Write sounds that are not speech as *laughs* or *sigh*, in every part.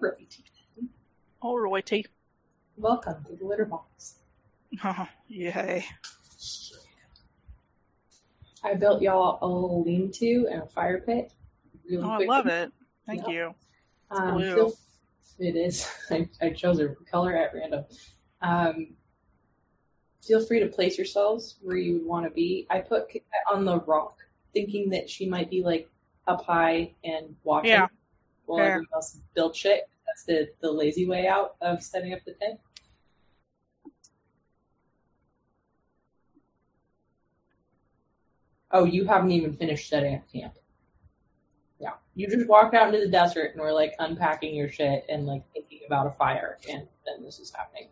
righty. All righty. Welcome to the litter box. Oh, yay. I built y'all a little lean-to and a fire pit. Really Oh, I love it. Thank Yeah. you. Um, feel- it is. *laughs* I, I chose a color at random. Um, feel free to place yourselves where you want to be. I put on the rock, thinking that she might be like up high and watching Yeah. While Fair. everyone else build shit. That's the, the lazy way out of setting up the tent. Oh, you haven't even finished setting up camp. Yeah. You just walked out into the desert and were like unpacking your shit and like thinking about a fire, and then this is happening.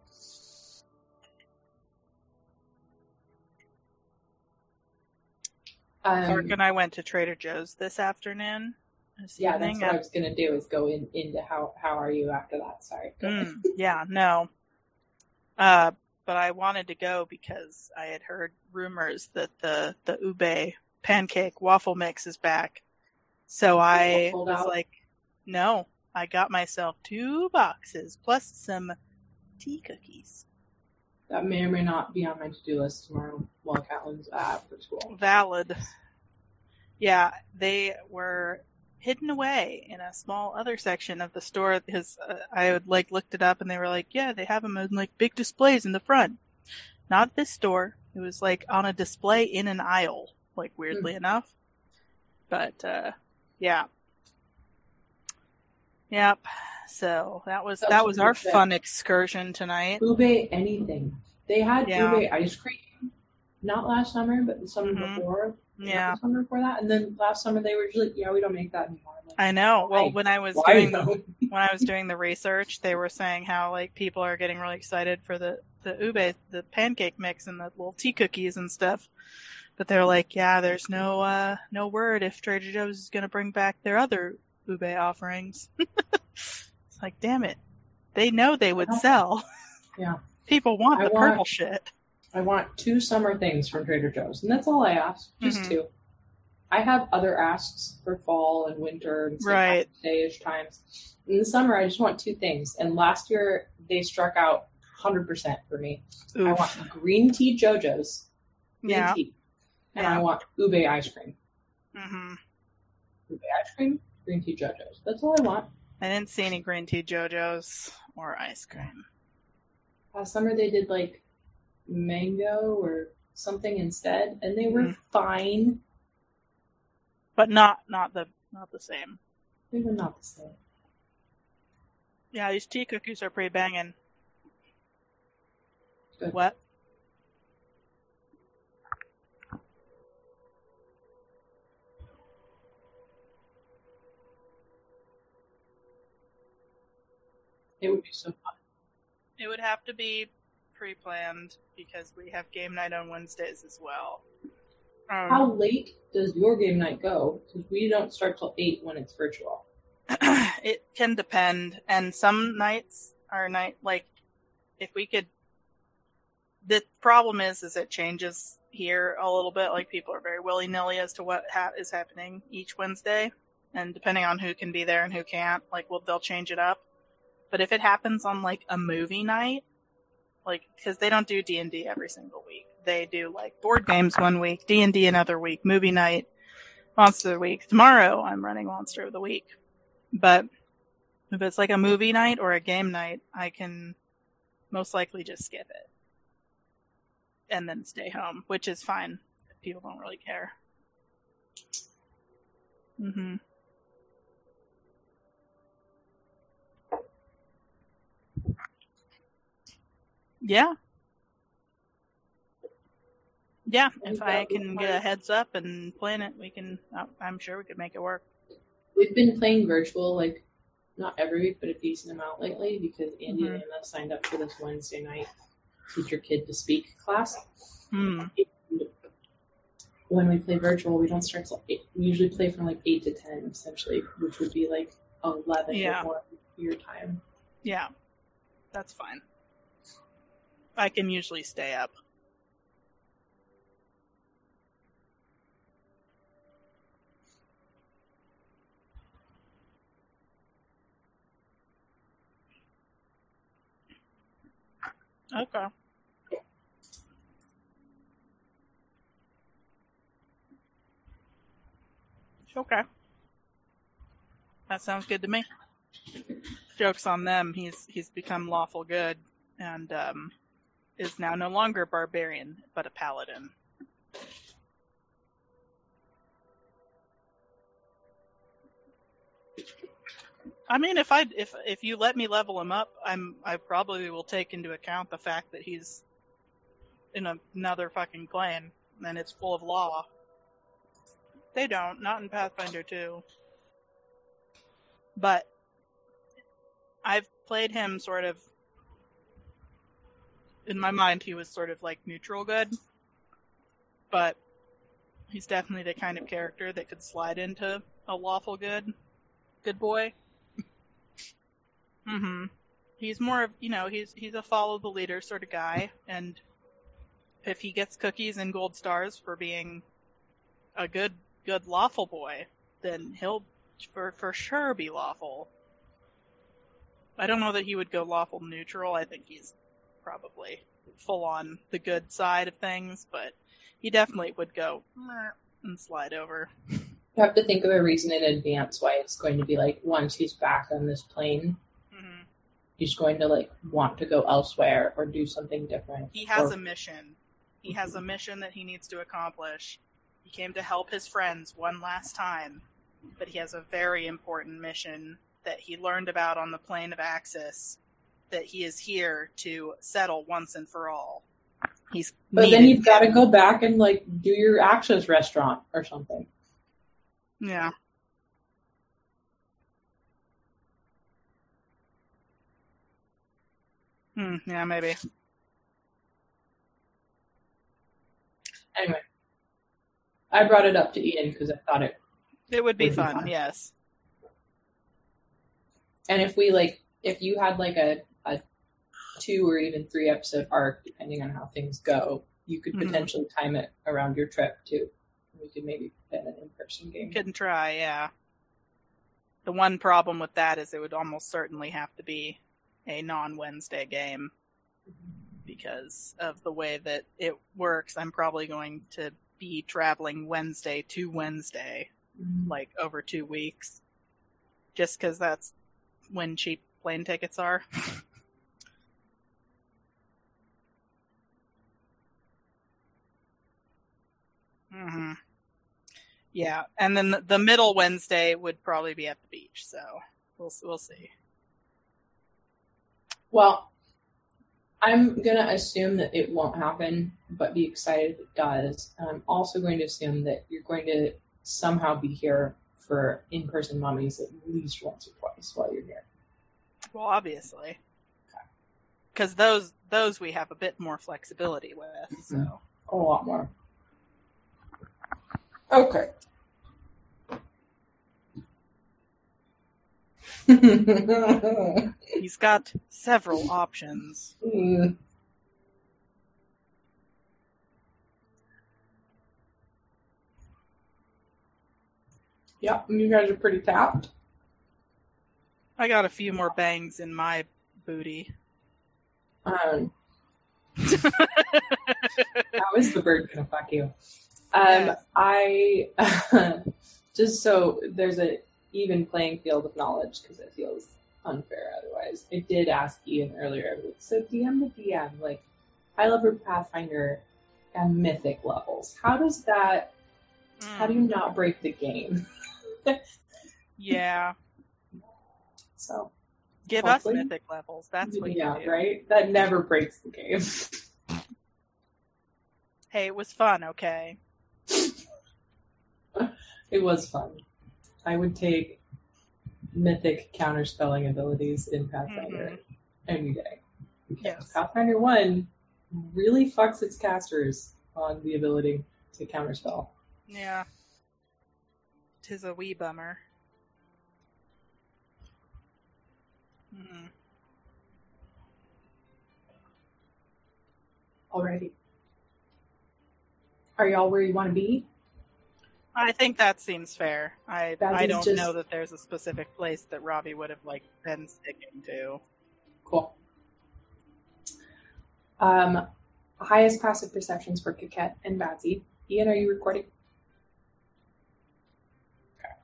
Clark Um, and I went to Trader Joe's this afternoon. This yeah, that's what I was gonna do is go in into how how are you after that? Sorry. Mm, yeah, no. Uh, but I wanted to go because I had heard rumors that the the ube pancake waffle mix is back. So I was out? like, no, I got myself two boxes plus some tea cookies. That may or may not be on my to do list tomorrow while Catlin's at for school. Valid. Yeah, they were hidden away in a small other section of the store because uh, I had like looked it up and they were like, yeah, they have them in like big displays in the front. Not this store. It was like on a display in an aisle, like weirdly enough. But uh yeah. Yep. So that was That's that was what our fun excursion tonight. Ube anything. They had Yeah. ube ice cream, not last summer, but the summer Mhm. before. Yeah. The summer before that, and then last summer they were just like, "Yeah, we don't make that anymore." Like, I know. Well, when I was Why doing though? *laughs* when I was doing the research, they were saying how like people are getting really excited for the the ube, the pancake mix, and the little tea cookies and stuff. But they're like, yeah, there's no uh no word if Trader Joe's is gonna bring back their other ube offerings. *laughs* it's like, damn it, they know they would sell. yeah. *laughs* people want I the want- purple shit. I want two summer things from Trader Joe's, and that's all I ask. Just Mhm. two. I have other asks for fall and winter and Right. dayish times. In the summer, I just want two things. And last year, they struck out 100% for me. I want green tea Joe-Joe's, green Yeah. tea, and Yeah. I want ube ice cream. Mm-hmm. Ube ice cream, green tea Joe-Joe's. That's all I want. I didn't see any green tea Joe-Joe's or ice cream. Last summer, they did like mango or something instead, and they were Mhm. fine. But not not the not the same. They were not the same. Yeah, these tea cookies are pretty banging. Good. What? It would be so fun. It would have to be pre-planned because we have game night on Wednesdays as well. Um, How late does your game night go? Because we don't start till eight when it's virtual. *clears throat* it can depend, and some nights are night like if we could. The problem is, is it changes here a little bit. Like people are very willy nilly as to what ha- is happening each Wednesday, and depending on who can be there and who can't, like well they'll change it up. But if it happens on like a movie night, like because they don't do D and D every single week, they do like board games one week, D and D another week, movie night, Monster of the Week. Tomorrow I'm running Monster of the Week, but if it's like a movie night or a game night, I can most likely just skip it and then stay home, which is fine. People don't really care. hmm Yeah. Yeah, if I can get a heads up and plan it, we can. I'm sure we could make it work. We've been playing virtual like not every week, but a decent amount lately because Andy Mhm. and Anna signed up for this Wednesday night teach your kid to speak class. Hmm. When we play virtual, we don't start till eight. We usually play from like eight to ten, essentially, which would be like eleven Yeah. or more your time. Yeah, that's fine. I can usually stay up. Okay. Okay. That sounds good to me. Jokes on them. He's he's become lawful good, and um, is now no longer a barbarian but a paladin. I mean, if I if if you let me level him up, I'm I probably will take into account the fact that he's in another fucking plane and it's full of law. They don't, not in Pathfinder 2. But I've played him sort of in my mind he was sort of like neutral good. But he's definitely the kind of character that could slide into a lawful good good boy. mm-hmm. He's more of, you know, he's he's a follow the leader sort of guy and if he gets cookies and gold stars for being a good good lawful boy, then he'll for for sure be lawful. I don't know that he would go lawful neutral. I think he's probably full on the good side of things, but he definitely would go and slide over. You have to think of a reason in advance why it's going to be like once he's back on this plane, hmm he's going to like want to go elsewhere or do something different. He has or- a mission. He has a mission that he needs to accomplish. He came to help his friends one last time, but he has a very important mission that he learned about on the plane of Axis that he is here to settle once and for all. He's But then you've got to go back and like do your access restaurant or something. yeah. Hmm, yeah, maybe. Anyway, I brought it up to Ian because I thought it. It would be Would be fun, fun. yes. And if we like, if you had like a a two or even three episode arc, depending on how things go, you could Mhm. potentially time it around your trip too. We could maybe fit an in person game. Couldn't try, yeah. The one problem with that is it would almost certainly have to be a non Wednesday game because of the way that it works. I'm probably going to be traveling Wednesday to Wednesday, Mhm. like over two weeks, just because that's when cheap plane tickets are. *laughs* hmm Yeah, and then the, the middle Wednesday would probably be at the beach, so we'll we'll see. Well, I'm gonna assume that it won't happen, but be excited if it does. And I'm also going to assume that you're going to somehow be here for in-person mummies at least once or twice while you're here. Well, obviously, because those those we have a bit more flexibility with. So A lot more. Okay. *laughs* he's got several options. Mm. Yep, you guys are pretty tapped. I got a few more bangs in my booty. Um, *laughs* how is the bird gonna fuck you? Um, Yeah. I *laughs* just so there's a even playing field of knowledge because it feels unfair otherwise. I did ask Ian earlier. So DM to DM, like high level Pathfinder and Mythic levels. How does that? How do you not break the game? *laughs* Yeah, So give Hopefully. us mythic levels. That's what yeah, you do. right. That never breaks the game. *laughs* Hey, it was fun. Okay. It was fun. I would take mythic counterspelling abilities in Pathfinder any day. Yes. Pathfinder 1 really fucks its casters on the ability to counterspell. Yeah. Tis a wee bummer. Mhm. Alrighty. Are y'all where you want to be? I think that seems fair. I That I don't just- know that there's a specific place that Robbie would have like been sticking to. Cool. Um, highest passive perceptions for Coquette and Badsy. Ian, are you recording? Okay.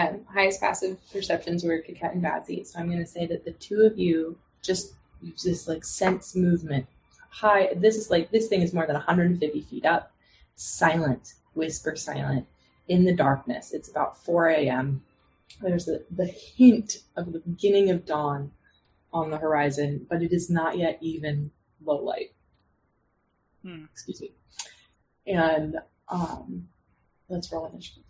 Um, highest passive perceptions were Coquette and Badsy. So I'm going to say that the two of you just just like sense movement. High. This is like this thing is more than 150 feet up. Silent, whisper silent in the darkness. It's about 4 a.m. There's the, the hint of the beginning of dawn on the horizon, but it is not yet even low light. Hmm. Excuse me. And um, let's roll initiative.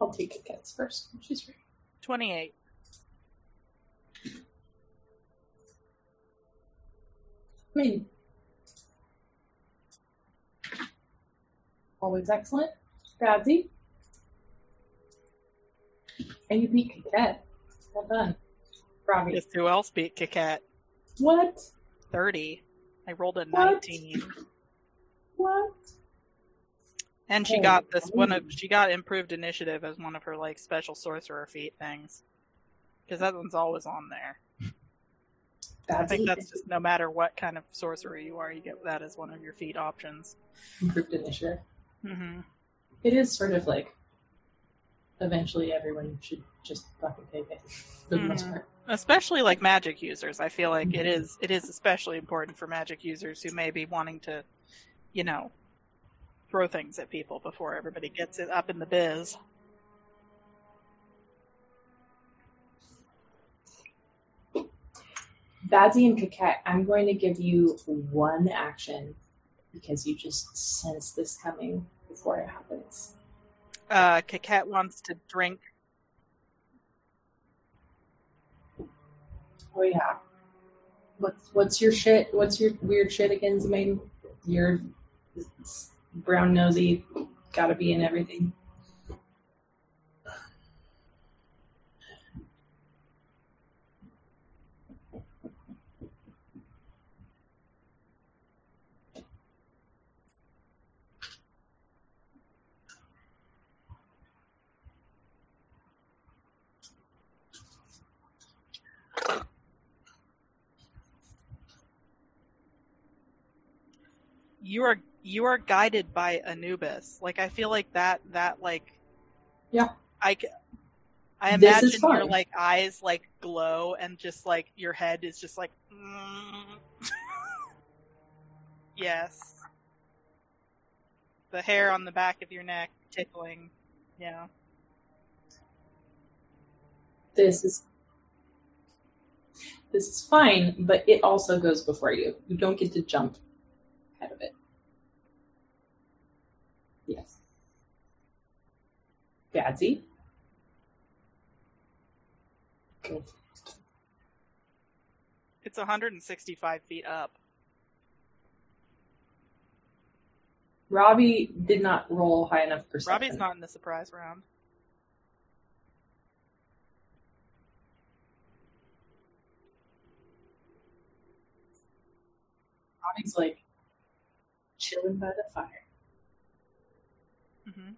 I'll take it cats first. She's free. 28. Mean, always excellent. Badsy. And you beat Cat. Well done. Robbie. Guess who else beat Kikat? What? 30. I rolled a What? 19. What? And she Oh, got this one of she got improved initiative as one of her like special sorcerer feat things. Because that one's always on there. I think that's just no matter what kind of sorcerer you are, you get that as one of your feat options. improved initiative. hmm It is sort of like eventually everyone should just fucking take it for the most Mhm. part. Especially like magic users, I feel like it is it is especially important for magic users who may be wanting to, you know, throw things at people before everybody gets it up in the biz. Badsy and Coquette, I'm going to give you one action because you just sense this coming before it happens. Uh, Kaket wants to drink. Oh yeah. What's what's your shit? What's your weird shit again, Zemaine? Your brown nosy, gotta be in everything. You are you are guided by Anubis. Like I feel like that that like Yeah. I This imagine your like eyes like glow and just like your head is just like mm. *laughs* yes. The hair on the back of your neck tickling. Yeah. This is this is fine, but it also goes before you. You don't get to jump ahead of it. Yes. Badsy. Good. It's 165 feet up. Robbie did not roll high enough perception. Robbie's not in the surprise round. Robbie's like chilling by the fire. Hmm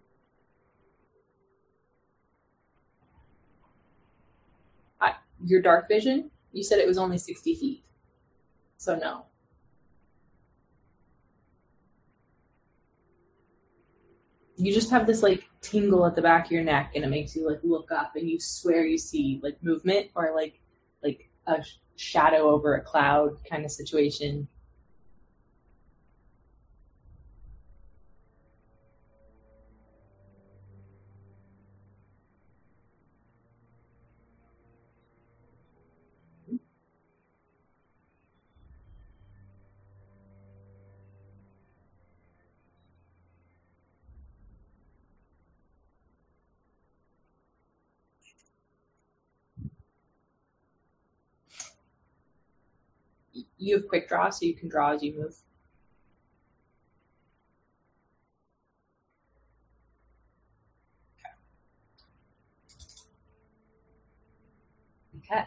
Your dark vision, you said it was only 60 feet. So no. You just have this like tingle at the back of your neck and it makes you like look up and you swear you see like movement or like like a sh- shadow over a cloud kind of situation. You have quick draw so you can draw as you move. Okay.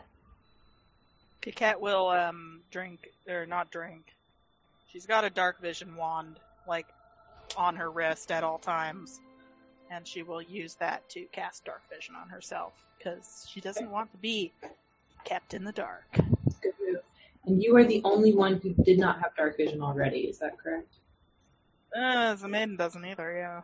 Kaket will um drink or not drink. She's got a dark vision wand like on her wrist at all times. and she will use that to cast dark vision on herself because she doesn't want to be kept in the dark. Good move. And you are the only one who did not have dark vision already. Is that correct? Uh, the maiden doesn't either. Yeah.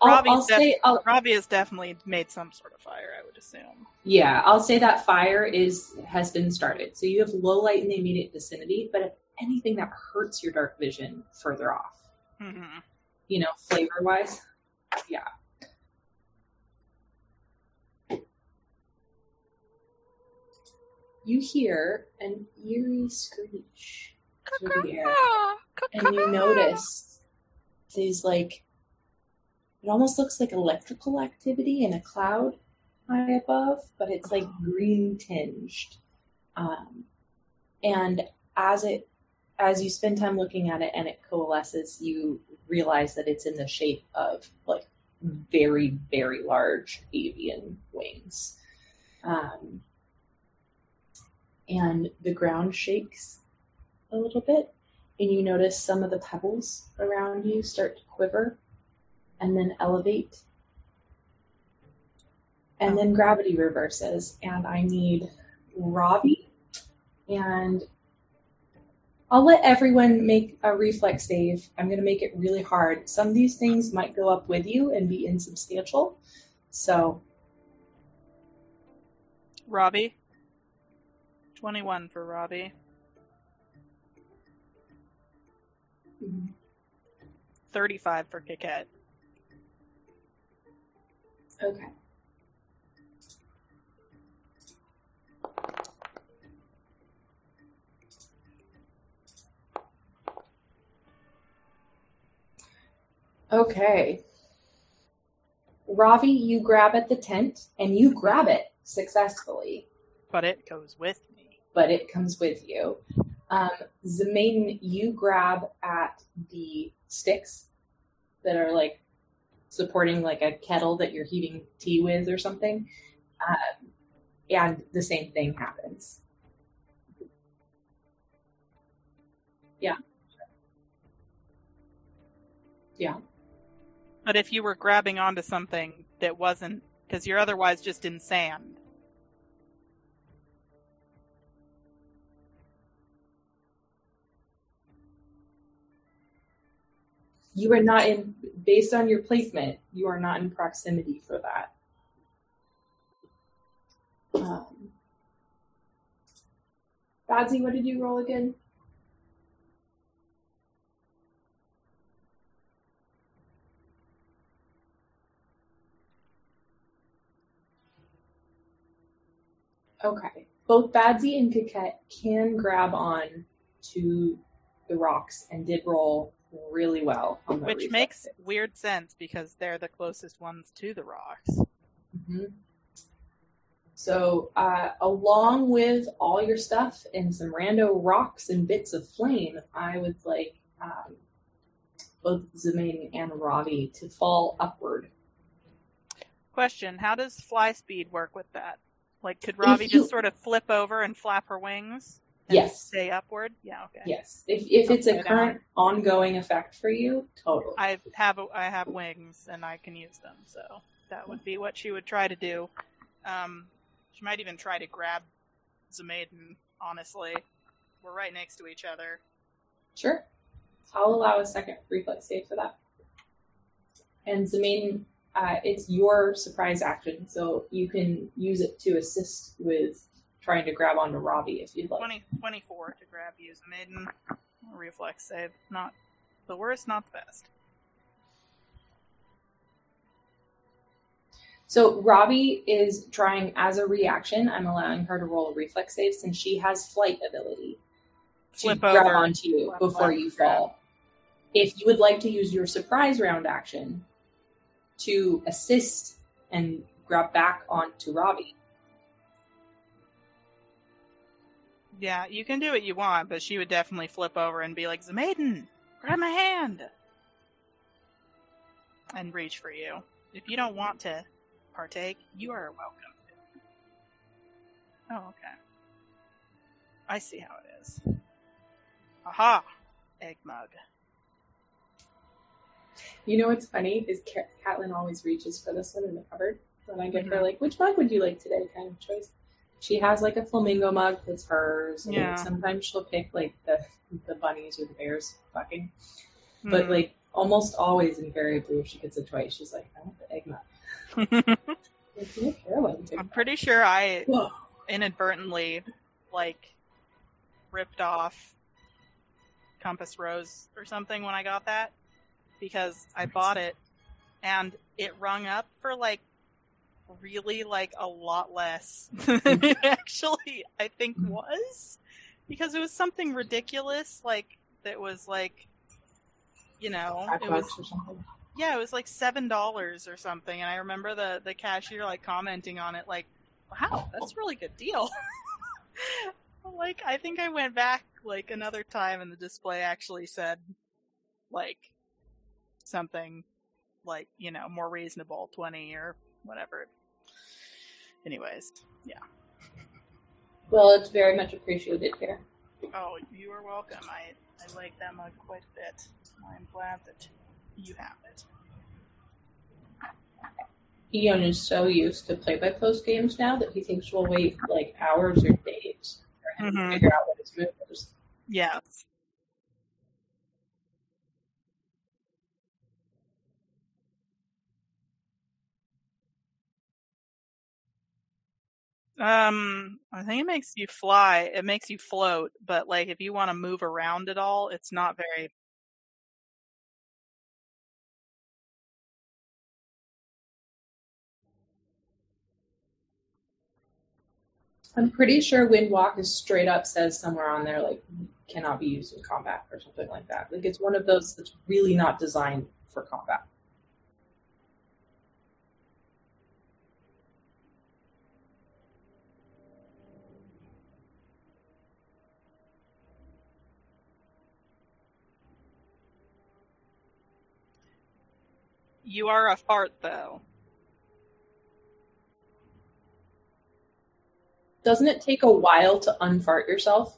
I'll, I'll def- say, I'll, Robbie has definitely made some sort of fire. I would assume. yeah, I'll say that fire is has been started. So you have low light in the immediate vicinity, but if anything that hurts your dark vision further off, hmm you know, flavor wise, yeah. You hear an eerie screech through the air. and you notice these like it almost looks like electrical activity in a cloud high above but it's like green tinged. Um, and as it as you spend time looking at it and it coalesces you realize that it's in the shape of like very very large avian wings. Um, and the ground shakes a little bit and you notice some of the pebbles around you start to quiver and then elevate. And then gravity reverses, and I need Robbie. And I'll let everyone make a reflex save. I'm going to make it really hard. Some of these things might go up with you and be insubstantial. So, Robbie. Twenty-one for Robbie. Mm-hmm. Thirty-five for Kiket. okay. Okay. Ravi, you grab at the tent and you grab it successfully, But it goes with. But it comes with you. Um, Zemaiden, you grab at the sticks that are like supporting like a kettle that you're heating tea with or something. Um, and the same thing happens. Yeah. Yeah. But if you were grabbing onto something that wasn't, because you're otherwise just in sand. You are not in, based on your placement, you are not in proximity for that. Um, Badsy, what did you roll again? Okay. Both Badsy and Coquette can grab on to the rocks and did roll really well on Which makes weird sense because they're the closest ones to the rocks. Mhm. So, uh, along with all your stuff and some rando rocks and bits of flame, I would like um, both Zemain and Ravi to fall upward. Question How does fly speed work with that? Like, could Ravi you- just sort of flip over and flap her wings? And Yes. Stay upward? Yeah, okay. Yes, if if it's a current ongoing effect for you, totally. I have I have wings and I can use them, so that would be what she would try to do. Um, she might even try to grab Zemaiden. Honestly, we're right next to each other. Sure. I'll allow a second reflex save for that. And Zemain, uh, it's your surprise action, so you can use it to assist with trying to grab onto Robbie if you'd like. 20, 24 to grab you, as a maiden. Reflex save. Not the worst, not the best. So Robbie is trying as a reaction. I'm allowing her to roll a reflex save since she has flight ability to Flip grab over. onto you Flip before you fall. If you would like to use your surprise round action to assist and grab back onto Robbie, Yeah, you can do what you want, but she would definitely flip over and be like, Zemaiden, grab my hand! And reach for you. If you don't want to partake, you are welcome. Oh, okay. I see how it is. Aha! Egg mug. You know what's funny is Cat- Catelyn always reaches for this one in the cupboard when I give her Mhm. like, which mug would you like today? Kind of choice. She has like a flamingo mug that's hers. And Yeah. Sometimes she'll pick like the the bunnies or the bears fucking. But Hmm. like almost always invariably, if she gets a choice, she's like, I want the egg nut. *laughs* Like, you don't care about the big I'm pretty sure I Whoa. inadvertently like ripped off Compass Rose or something when I got that because I bought it and it rung up for like really like a lot less *laughs* than *laughs* it actually I think was because it was something ridiculous like that was like you know Five it was bucks or something. yeah, it was like seven dollars or something, and I remember the the cashier like commenting on it, like, "Wow, that's a really good deal." *laughs* like, I think I went back like another time, and the display actually said, like, something like you know more reasonable, twenty or whatever. Anyways, yeah. Well, it's very much appreciated here. Oh, you are welcome. I I like them mug quite a bit. I'm glad that you have it. Ian is so used to play by post games now that he thinks we'll wait like hours or days for him Mhm. to figure out what his move is. Yes. Um, I think it makes you fly. It makes you float, but like if you want to move around at all, it's not very. I'm pretty sure Windwalk is straight up says somewhere on there like cannot be used in combat or something like that. Like it's one of those that's really not designed for combat. You are a fart, though. Doesn't it take a while to unfart yourself?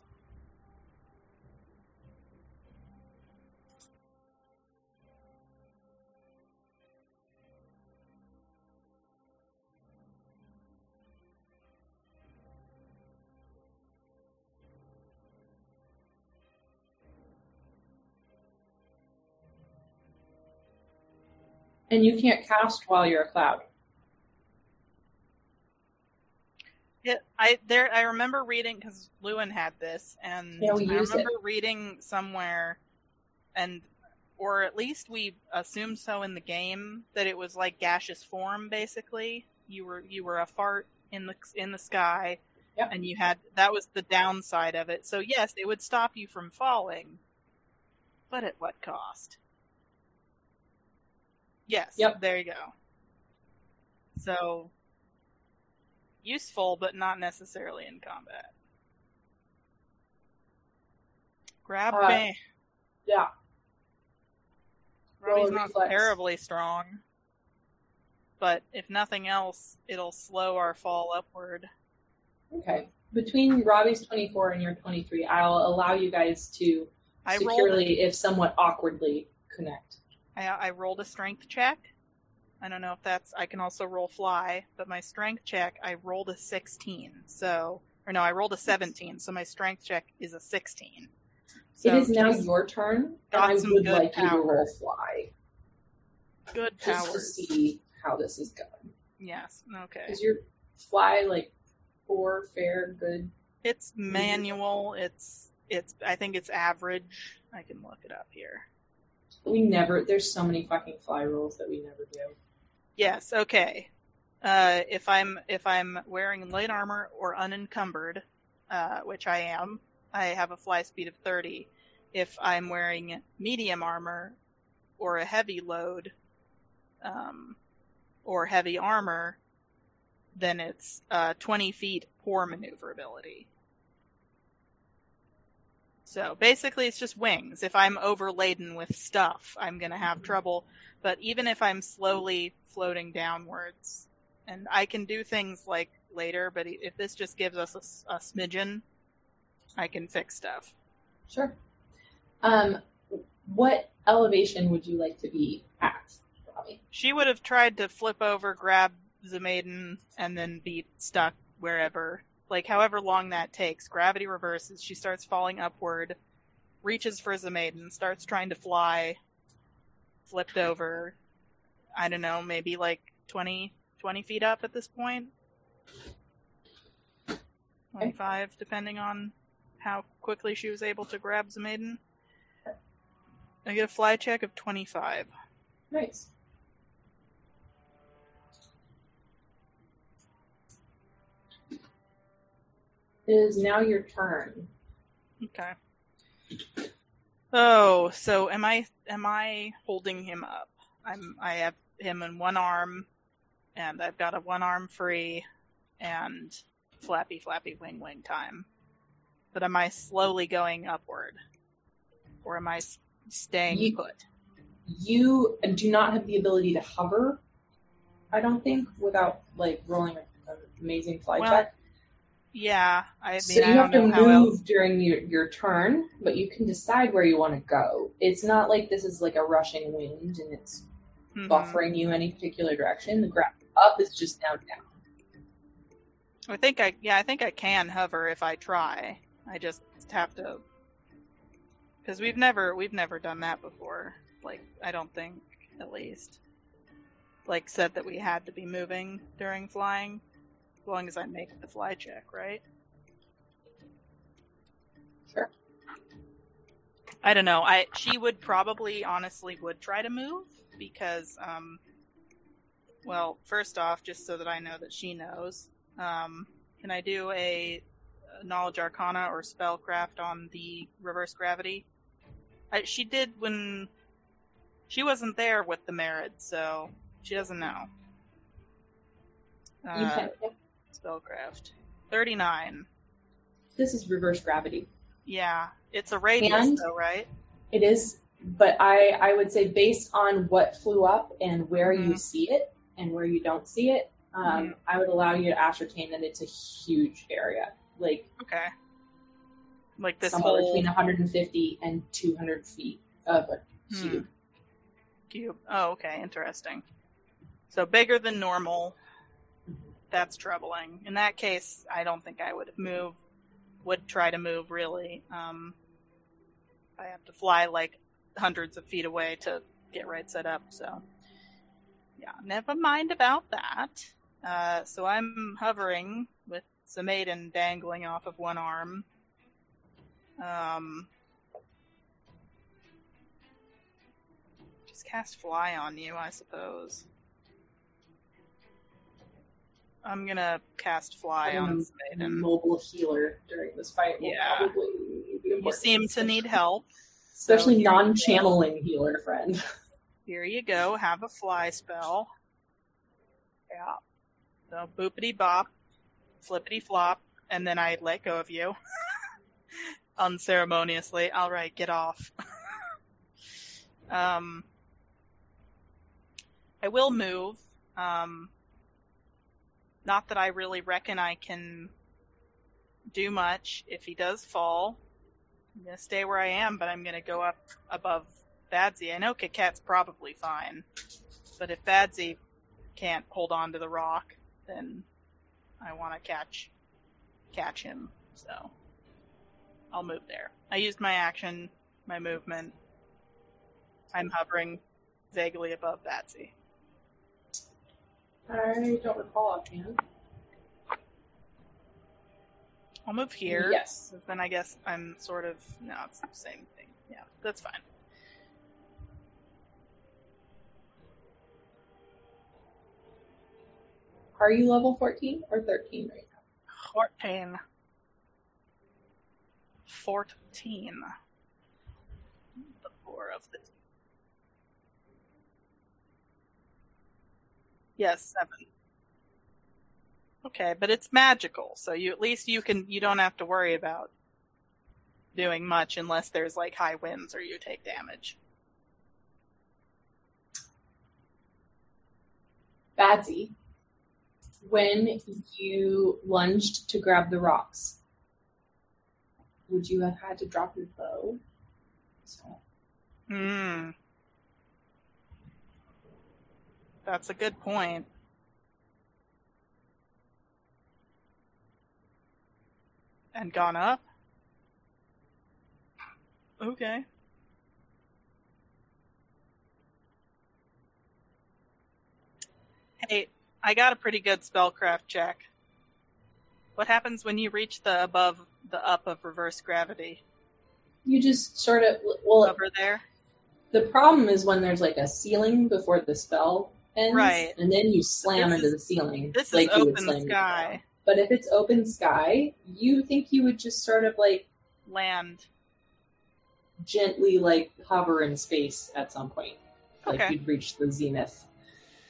And you can't cast while you're a cloud. Yeah, I there. I remember reading because Lewin had this, and Yeah, I use it. remember reading somewhere, and or at least we assumed so in the game that it was like gaseous form. Basically, you were you were a fart in the in the sky, Yep. and you had that was the downside of it. So yes, it would stop you from falling, but at what cost? Yes. Yep. There you go. So useful, but not necessarily in combat. Grab Uh, me. Yeah. Robbie's not reflex. terribly strong, but if nothing else, it'll slow our fall upward. Okay. Between Robbie's 24 and your 23, I'll allow you guys to I rolled. securely, if somewhat awkwardly, connect. I, I rolled a strength check. I don't know if that's. I can also roll fly, but my strength check, I rolled a 16. So, or no, I rolled a 17. So my strength check is a 16. So it is now your turn, and I would good like you to roll fly good just to see how this is going. Yes. Okay. Is your fly like four, fair, good? It's manual. It's it's. I think it's average. I can look it up here. We never. There's so many fucking fly rolls that we never do. Yes. Okay. Uh, if I'm if I'm wearing light armor or unencumbered, uh, which I am, I have a fly speed of 30. If I'm wearing medium armor or a heavy load, um, or heavy armor, then it's uh, 20 feet poor maneuverability. So basically, it's just wings. If I'm overladen with stuff, I'm going to have trouble. But even if I'm slowly floating downwards, and I can do things like later, but if this just gives us a smidgen, I can fix stuff. Sure. Um, what elevation would you like to be at, Robbie? She would have tried to flip over, grab the maiden, and then be stuck wherever. Like however long that takes. Gravity reverses. She starts falling upward, reaches for the maiden, starts trying to fly, flipped over. I don't know, maybe like 20, 20 feet up at this point. 25, depending on how quickly she was able to grab the maiden. I get a fly check of 25. Nice. It is now your turn. Okay. Oh, so am I am I holding him up? I'm I have him in one arm and I've got a one arm free and flappy flappy wing wing time. But am I slowly going upward? Or am I staying You- put? You do not have the ability to hover, I don't think, without like rolling an amazing fly Well, check. Yeah, I mean So you I have to move else. during your, your turn, but you can decide where you want to go. It's not like this is like a rushing wind and it's Mhm. buffering you any particular direction. The grab up is just now down. I think I yeah, I think I can hover if I try. I just have to because we've never we've never done that before. Like I don't think at least like said that we had to be moving during flying long as I make the fly check, right? Sure. I don't know. I she would probably honestly would try to move because um well, first off, just so that I know that she knows, um, can I do a, knowledge arcana or spellcraft on the reverse gravity? I, she did when she wasn't there with the merit, so she doesn't know. Uh, spellcraft thirty nine. this is reverse gravity. Yeah, it's a radius And- though, right? It is, but I I would say based on what flew up and where you Mhm. see it and where you don't see it, um, Mhm. I would allow you to ascertain that it's a huge area, like Okay. Like this somewhere whole between 150 and 200 feet of a Hmm. cube. cube. Oh, okay, interesting. So bigger than normal. That's troubling. In that case, I don't think I would move. Would try to move really. Um, I have to fly like hundreds of feet away to get right set up. So, yeah, never mind about that. Uh, so I'm hovering with the maiden dangling off of one arm. Um, just cast fly on you, I suppose. I'm gonna cast fly on Um, this maiden. Mobile healer during this fight Yeah. You seem to need help. especially go. non-channeling healer friend. Here you go. Have a fly spell. Yeah. So boopity bop, flippity flop, and then I let go of you *laughs* unceremoniously. All right, get off. *laughs* um, I will move. Um, not that I really reckon I can do much if he does fall. I'm gonna stay where I am, but I'm gonna go up above Badsy. I know Kaket's probably fine, but if Badsy can't hold on to the rock, then I want to catch catch him. So I'll move there. I used my action, my movement. I'm hovering vaguely above Batsy. I don't recall offhand. I'll move here. Yes. Then I guess I'm sort of no, it's the same thing. Yeah, that's fine. Are you level 14 or 13 right now? Fourteen. Fourteen. The four of the. Yes, seven. Okay, but it's magical, so you at least you can you don't have to worry about doing much unless there's like high winds or you take damage. Badsy, when you lunged to grab the rocks, would you have had to drop your bow? So, Hmm. That's a good point. And gone up? Okay. Hey, I got a pretty good spellcraft check. What happens when you reach the above the up of reverse gravity? You just sort of well, Over there? the problem is when there's like a ceiling before the spell Right. And then you slam This into is- the ceiling. This like is you would open slam sky. But if it's open sky, you think you would just sort of like Land. gently like hover in space at some point. Like Okay. you'd reach the zenith.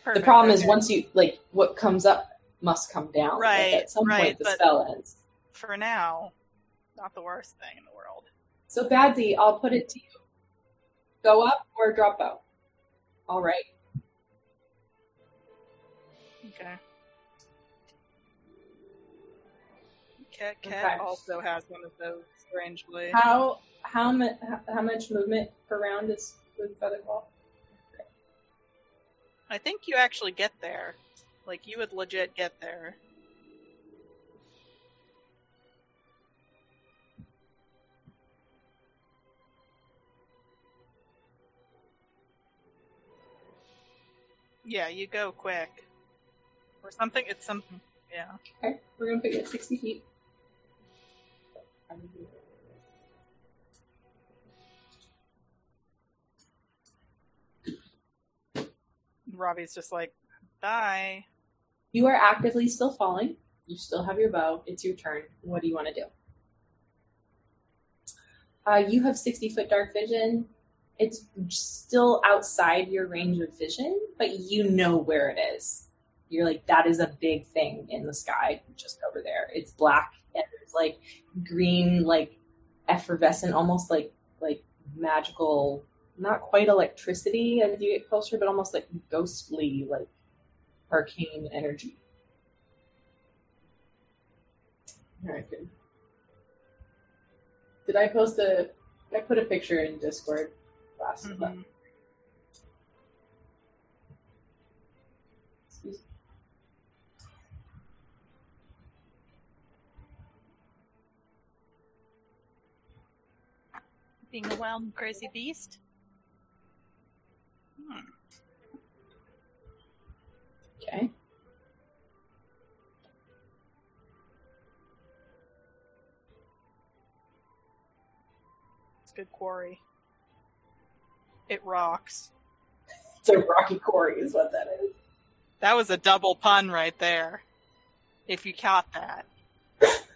Perfect. the problem is okay. once you like what comes up must come down. Like, Right, at some right, point the spell ends. for now, not the worst thing in the world. So Badsy, I'll put it to you. Go up or drop out. All right. Okay. Cat Cat Okay. also has one of those, strangely. How how much how much movement per round is with Featherfall? I think you actually get there. Like, you would legit get there. Yeah, you go quick. Or something, it's something, yeah. Okay, we're gonna put you at sixty feet. Robbie's just like, die. You are actively still falling. You still have your bow. It's your turn. What do you want to do? Uh, you have 60 foot dark vision. It's still outside your range of vision, but you know where it is. You're like, that is a big thing in the sky just over there. It's black and there's like green, like effervescent, almost like like magical, not quite electricity as you get closer, but almost like ghostly, like arcane energy. All right, good. Did I post a? I put a picture in Discord last. Mhm. Excuse- Being a wild and crazy beast? Hmm. Okay. It's a good quarry. It rocks. *laughs* It's a rocky quarry, is what that is. That was a double pun right there. If you caught that. *laughs*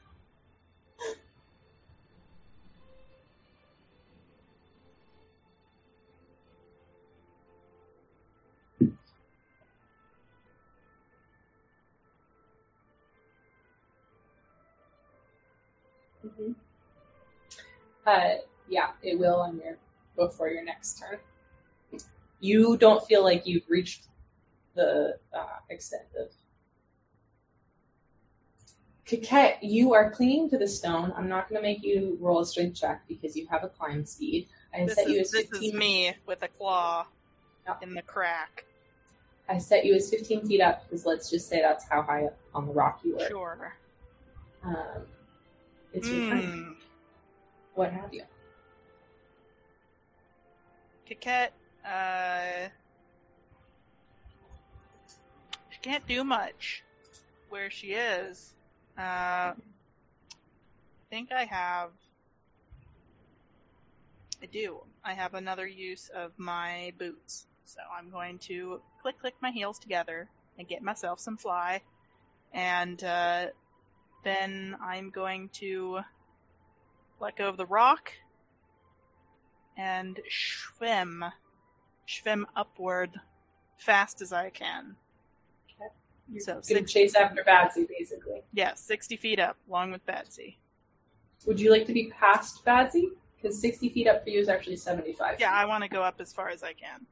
Uh, yeah, it will on your before your next turn. You don't feel like you've reached the uh, extent of. Coquette, you are clinging to the stone. I'm not going to make you roll a strength check because you have a climb speed. I This set you is, as this 15. is me with a claw Yeah. in the crack. I set you as 15 feet up because let's just say that's how high up on the rock you were. Sure. Um, it's your turn. What have you? Coquette, uh, she can't do much where she is. Uh, I think I have. I do. I have another use of my boots. So I'm going to click click my heels together and get myself some fly. And uh, then I'm going to let go of the rock and swim. Swim upward fast as I can. You're So, going chase after Batsy, basically. Yeah, 60 feet up, along with Batsy. Would you like to be past Batsy? Because 60 feet up for you is actually 75. Yeah, I want to go up as far as I can.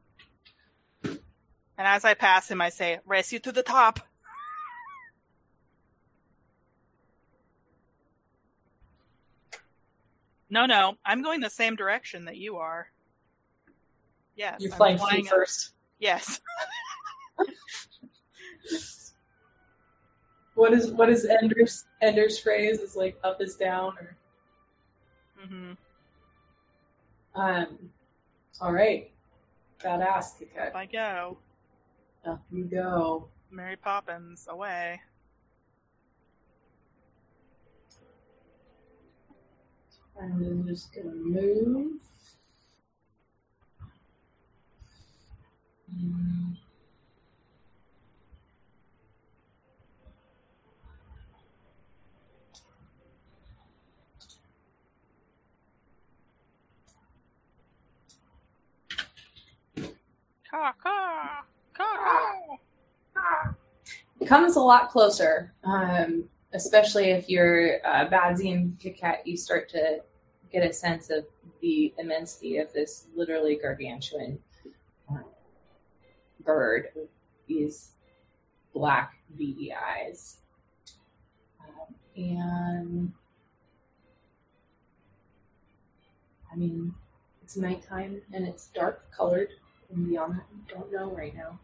And as I pass him, I say, Race you to the top! No, no, I'm going the same direction that you are. Yes. You're I'm flying, first. Yes. *laughs* What is what is Ender's Ender's phrase? Is like up is down or Mm-hmm. um. All right, badass. Up I go. up you go. Mary Poppins away. And then just gonna move. Mm. Caw caw caw. comes a lot closer, um, especially if you're uh, Badsy and Kikat. You start to get a sense of the immensity of this literally gargantuan uh, bird with these black beady eyes. Um, and I mean, it's nighttime and it's dark colored, and beyond that, we don't know right now.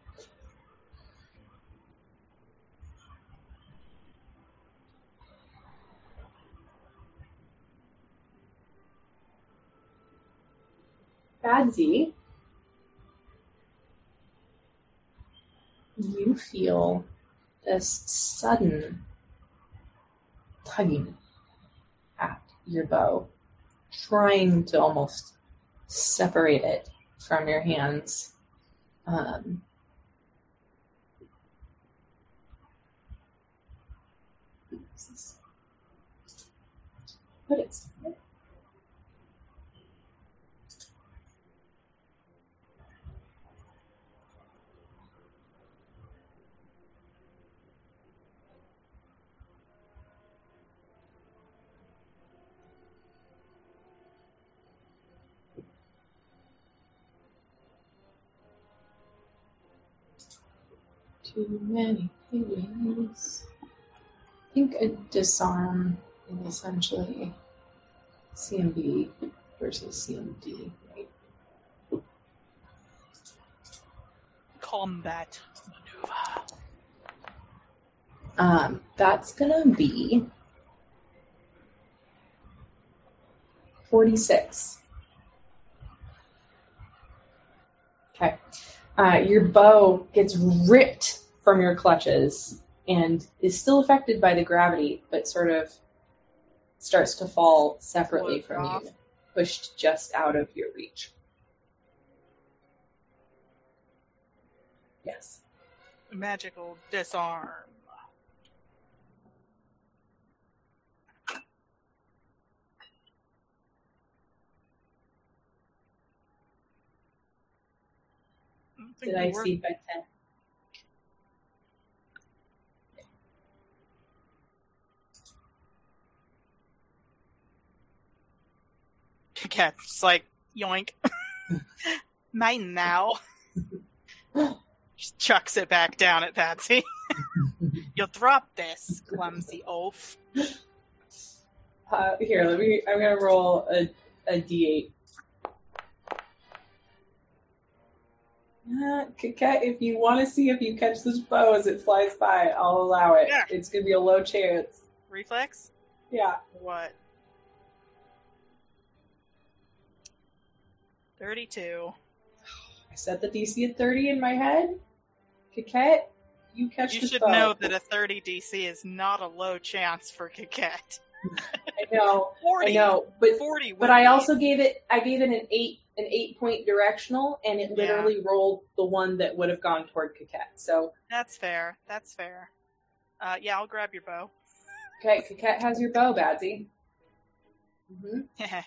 Badsy, you feel this sudden tugging at your bow, trying to almost separate it from your hands. Um, but it's too many feelings. I think a disarm is essentially CMB versus CMD, right? Combat maneuver. Um, that's gonna be 46. Okay. Uh, your bow gets ripped from your clutches and is still affected by the gravity, but sort of starts to fall separately from off. you, pushed just out of your reach. Yes. Magical disarm. Did I exceed by 10? *laughs* Cat's just like yoink. *laughs* Mine now. Just chucks it back down at Patsy. *laughs* You'll drop this, clumsy oaf. Uh, here, let me. I'm gonna roll a a d8. Uh, if you want to see if you catch this bow as it flies by, I'll allow it. Yeah. It's gonna be a low chance. Reflex? Yeah. What? 32. I set the DC at 30 in my head. Kaket, you catch the You should bow. know that a 30 DC is not a low chance for Kaket. I know. *laughs* 40. I know. But 40 but I be- also gave it. I gave it an eight an eight point directional, and it Yeah. literally rolled the one that would have gone toward Kaket. So That's fair. That's fair. Uh, yeah, I'll grab your bow. okay, Kaket has your bow, Badsy. Mm-hmm.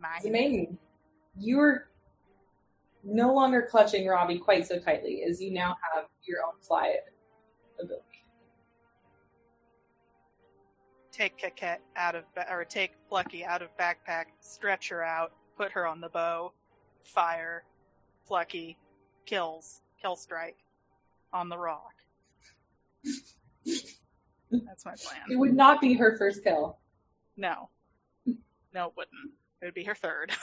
*laughs* Mine. Maiden, you're no longer clutching Robbie quite so tightly as you now have your own fly ability. Take Kaket out of, or take Plucky out of backpack, stretch her out, put her on the bow, fire, Plucky, kills, kill strike, on the rock. That's my plan. It would not be her first kill. No. No, it wouldn't. It would be her third. *laughs*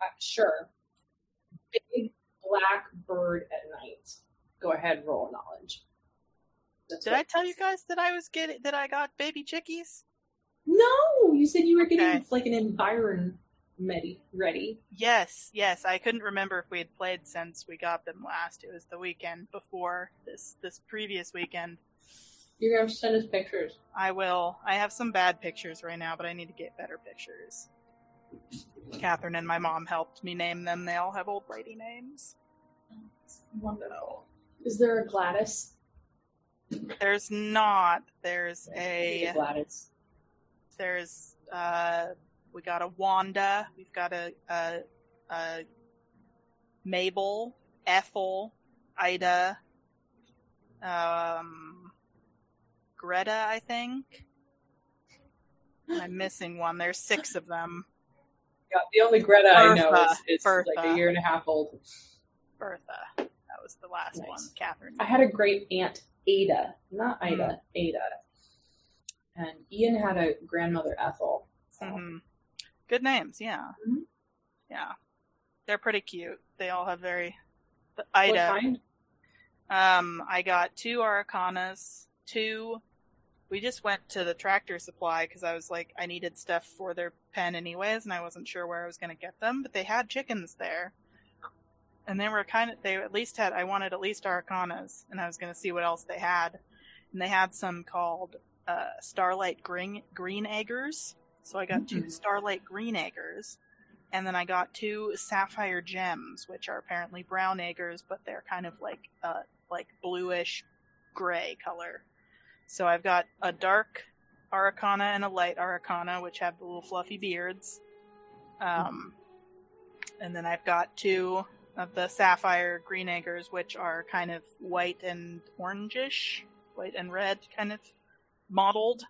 uh, sure. Big black bird at night. Go ahead, roll knowledge. That's Did I tell you guys that I was getting that I got baby chickies? No, you said you were Okay. getting like an environ ready. Ready. Yes, yes. I couldn't remember if we had played since we got them last. It was the weekend before this this previous weekend. You're gonna send us pictures. I will. I have some bad pictures right now, but I need to get better pictures. Catherine and my mom helped me name them. They all have old lady names. Wonderful. Is there a Gladys? There's not. There's a Gladys. there's uh we got a Wanda, we've got a a, a Mabel, Ethel, Ida, um Greta, I think. I'm missing one. There's six of them. Yeah, the only Greta I know is, is Bertha. like a year and a half old. Bertha. That was the last Nice. one. Catherine. I had a great aunt Ada, not Ida, Mm. Ada. And Ian had a grandmother Ethel. So hmm Good names, yeah. Mhm. Yeah. They're pretty cute. They all have very Ida. kind? Um, I got two Araucanas, two. We just went to the tractor supply because I was like, I needed stuff for their pen anyways, and I wasn't sure where I was going to get them. But they had chickens there, and they were kind of. They at least had. I wanted at least Araucanas, and I was going to see what else they had. And they had some called uh, Starlight Green Green Eggers. So I got two Mhm. Starlight Green Eggers, and then I got two Sapphire Gems, which are apparently brown eggers, but they're kind of like uh like bluish gray color. So I've got a dark Araucana and a light Araucana, which have the little fluffy beards. Um, and then I've got two of the Sapphire Green Eggers, which are kind of white and orangish, white and red, kind of mottled.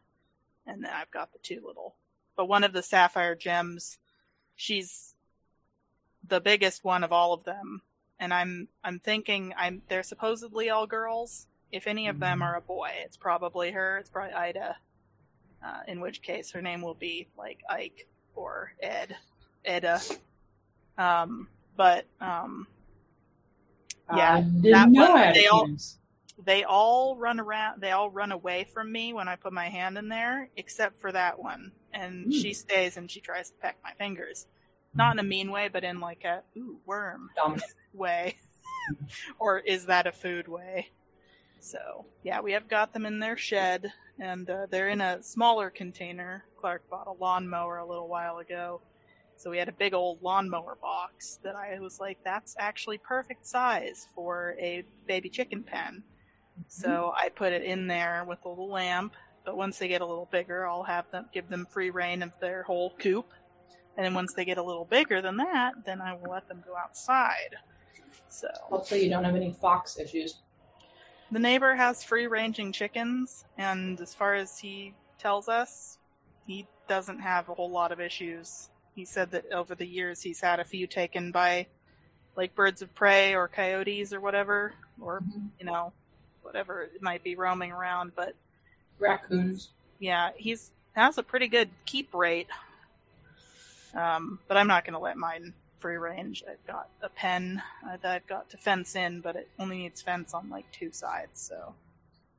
And then I've got the two little. But one of the Sapphire Gems, she's the biggest one of all of them, and I'm I'm thinking I'm they're supposedly all girls. If any of them are a boy, it's probably her. It's probably Ida. Uh, in which case, her name will be like Ike or Ed, Edda. Um, but um, Yeah, I that one, they all- they all run around. They all run away from me when I put my hand in there, except for that one. And Hmm. she stays and she tries to peck my fingers, not in a mean way, but in like a ooh worm Dominant. way, *laughs* or is that a food way? So yeah, we have got them in their shed, and uh, they're in a smaller container. Clark bought a lawnmower a little while ago, so we had a big old lawnmower box that I was like, that's actually perfect size for a baby chicken pen. So I put it in there with a little lamp. But once they get a little bigger, I'll have them give them free rein of their whole coop. And then once they get a little bigger than that, then I will let them go outside. So Hopefully, you don't have any fox issues. the neighbor has free ranging chickens, and as far as he tells us, he doesn't have a whole lot of issues. He said that over the years he's had a few taken by like birds of prey or coyotes or whatever, or mm-hmm. you know, whatever it might be roaming around, but Raccoons. yeah, he's has a pretty good keep rate. Um, but I'm not going to let mine free range. I've got a pen uh, that I've got to fence in, but it only needs fence on like two sides. So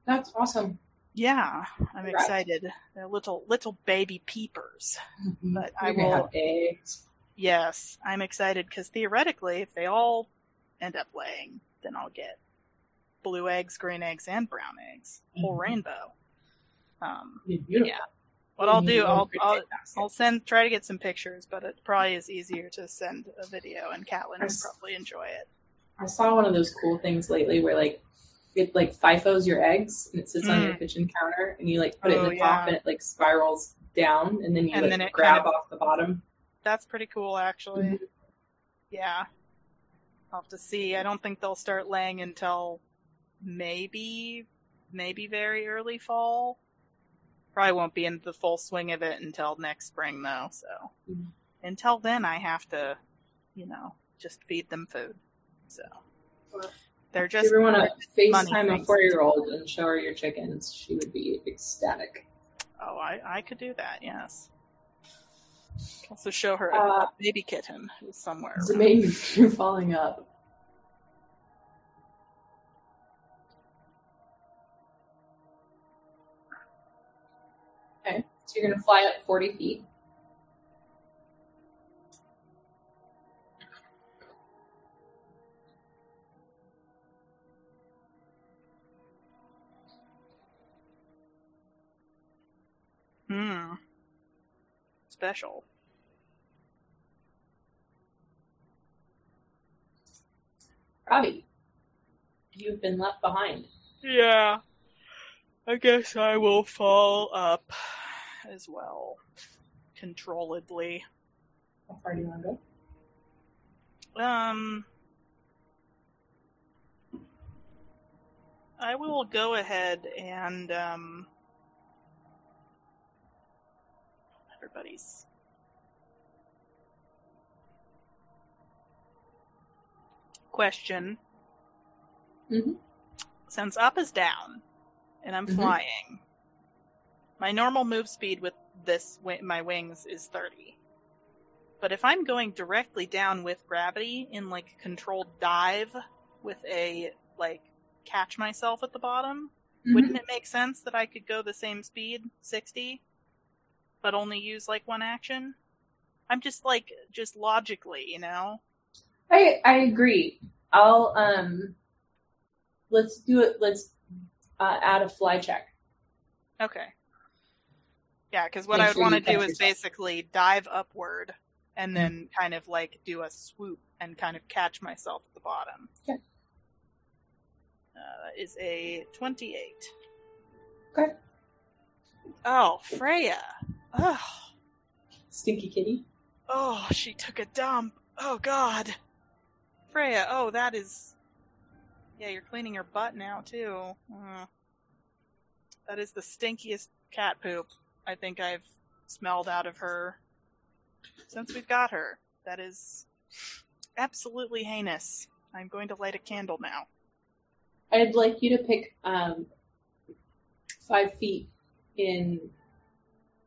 That's awesome. yeah, I'm Congrats. excited. They're little little baby peepers. But I You're will- eggs. Yes, I'm excited because theoretically, if they all end up laying, then I'll get blue eggs, green eggs, and brown eggs, whole Mhm. rainbow. Um, Yeah. what I'll do, I'll, I'll. I'll send try to get some pictures, but it probably is easier to send a video, and Catlin would probably enjoy it. I saw one of those cool things lately where like it like FIFOs your eggs and it sits on your kitchen counter and you like put it Mm. Oh, in the top and it like spirals down and then you And like, then grab kind of- off the bottom. That's pretty cool, actually. Mhm. Yeah, I'll have to see. I don't think they'll start laying until maybe, maybe very early fall. Probably won't be in the full swing of it until next spring, though. So Mhm. until then, I have to, you know, just feed them food. So Well, they're just. If you ever want to FaceTime a four year old and show her your chickens, she would be ecstatic. Oh, I, I could do that, yes. Also show her a Uh, baby kitten who's somewhere. around. Zemaine, you're *laughs* falling up. So you're gonna fly up 40 feet. Hmm. Special. Robbie, you've been left behind. Yeah. I guess I will fall up as well. Controlledly. How far do you want to go? Um. I will go ahead and um. Everybody's. Question. Mhm. Since up is down, and I'm Mhm. flying, my normal move speed with this my wings is 30. But if I'm going directly down with gravity in like a controlled dive with a like catch myself at the bottom, wouldn't it make sense that I could go the same speed, 60, but only use like one action? I'm just like just logically, you know. I I agree. I'll um. Let's do it. Let's uh, add a fly check. Okay. Yeah, because what Make I would sure want to do is yourself. basically dive upward and Mm-hmm. then kind of like do a swoop and kind of catch myself at the bottom. Okay. Uh, that is a 28. Okay. Oh, Freya. Oh, Stinky kitty. oh, she took a dump. Oh, God. Freya, oh, that is. Yeah, you're cleaning your butt now, too. Uh, that is the stinkiest cat poop I think I've smelled out of her since we've got her. That is absolutely heinous. I'm going to light a candle now. I'd like you to pick um, five feet in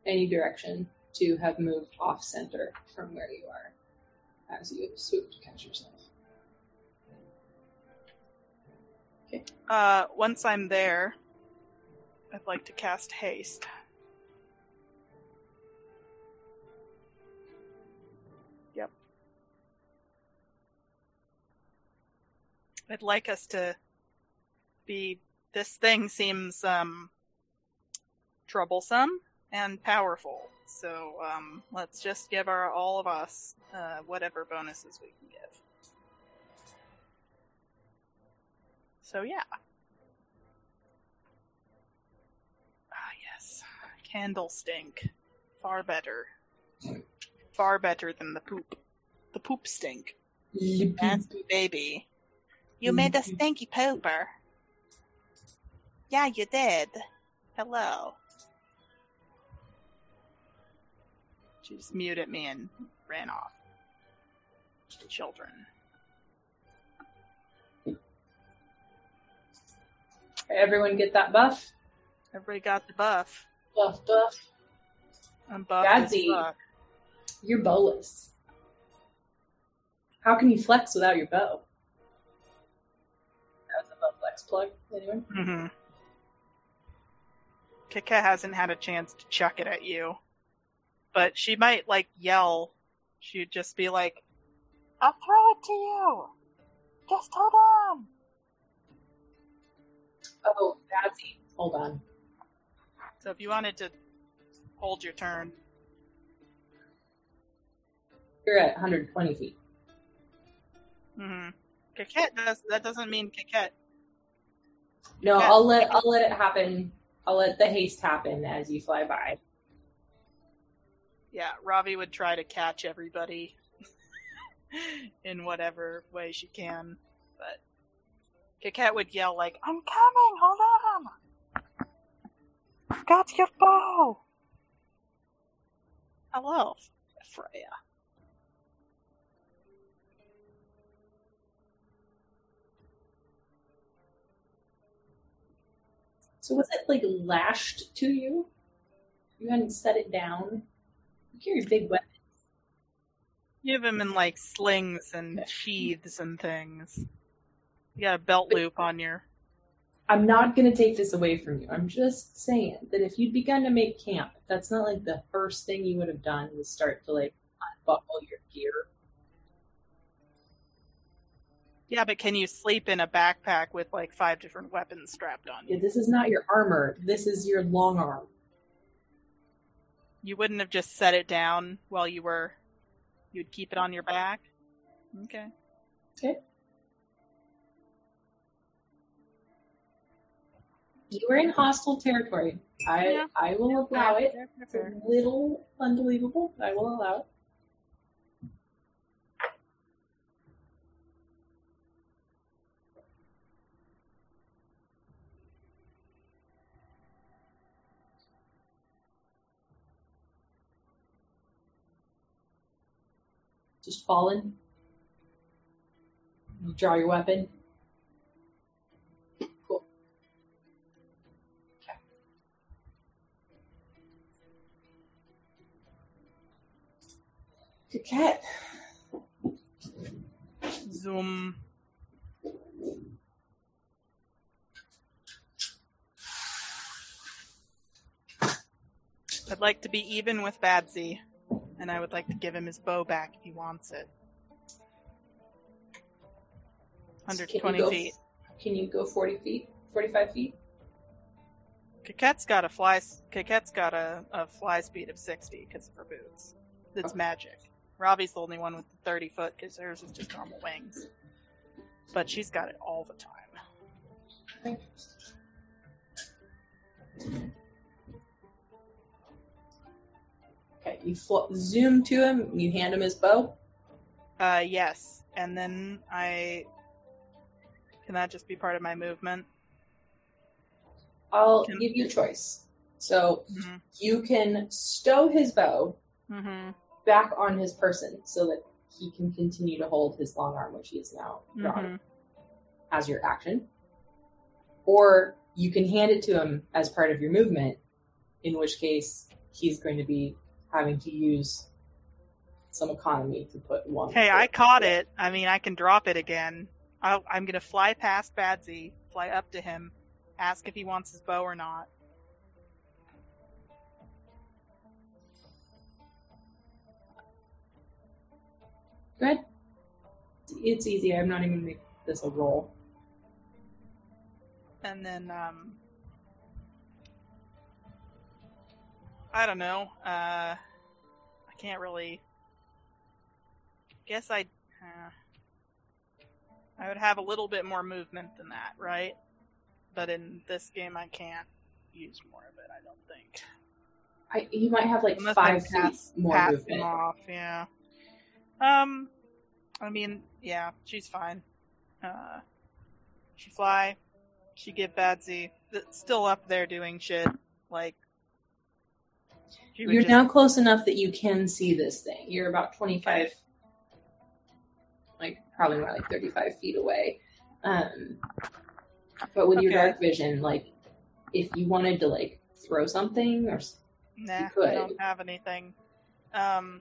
any direction to have moved off center from where you are as you swoop to catch yourself. Uh, once I'm there, I'd like to cast haste. I'd like us to be. This thing seems um, troublesome and powerful. So um, let's just give our all of us uh, whatever bonuses we can give. So yeah. Ah yes, candle stink. Far better. Far better than the poop. The poop stink. Nasty baby. You made a stinky pooper. Yeah, you did. Hello. She just muted me and ran off. Children. Everyone get that buff? Everybody got the buff. Buff, buff. I'm buff as Gadsy. fuck. You're bowless. How can you flex without your bow? That was a bow flex plug. Anyone? Mm-hmm. Kika hasn't had a chance to chuck it at you, but she might like yell. She'd just be like, "I'll throw it to you. Just hold on." Oh, Gadsy. Hold on. So if you wanted to hold your turn, You're at 120 feet. mm-hmm. Kiket does that doesn't mean Kiket. No. I'll let I'll let it happen. I'll let the haste happen as you fly by. Yeah, Ravi would try to catch everybody *laughs* in whatever way she can, but Kiket would yell like, "I'm coming! Hold on! I've got your bow." Hello, Freya. So was it like lashed to you? You hadn't set it down. You carry big weapons. You have them in like slings and sheaths and things. You got a belt loop on your. I'm not going to take this away from you. I'm just saying that if you'd begun to make camp, that's not like the first thing you would have done was start to like unbuckle your gear. Yeah, but can you sleep in a backpack with like five different weapons strapped on you? Yeah, this is not your armor. This is your long arm. You wouldn't have just set it down while you were. You'd keep it on your back? Okay. Okay. You are in hostile territory. I Yeah. I will allow it. It's a little unbelievable. but I will allow it. Just fallen. You draw your weapon. Cool. Okay. Good cat. Zoom. I'd like to be even with Badsy, and I would like to give him his bow back if he wants it. Can you 120 go- feet. Can you go 40 feet? 45 feet? Coquette's got a fly. Coquette's got a, a fly speed of 60 because of her boots. It's Okay. magic. Robbie's the only one with the 30 foot because hers is just normal wings. But she's got it all the time. Okay, you fl- zoom to him, you hand him his bow. Uh, yes. And then I. Can that just be part of my movement? I'll Can- give you a choice. So Mm-hmm. you can stow his bow Mm-hmm. back on his person so that he can continue to hold his long arm, which he is now drawn Mm-hmm. as your action. Or you can hand it to him as part of your movement, in which case he's going to be having to use some economy to put one. Hey, I caught it. I mean, I can drop it again. I'll, I'm gonna fly past Badsy, fly up to him, ask if he wants his bow or not. Good. It's easy. I'm not even going to make this a roll. and then um I don't know. Uh I can't really guess I uh, I would have a little bit more movement than that, right? But in this game I can't use more of it, I don't think. I, you might have like Unless five I pass, more pass movement. them off, yeah. Um I mean, yeah, she's fine. Uh she fly, she get Badsy still up there doing shit like she You're just- now close enough that you can see this thing. You're about 25, like probably more like 35 feet away. Um, but with your dark vision, like if you wanted to like throw something or Nah, could. I don't have anything. Um,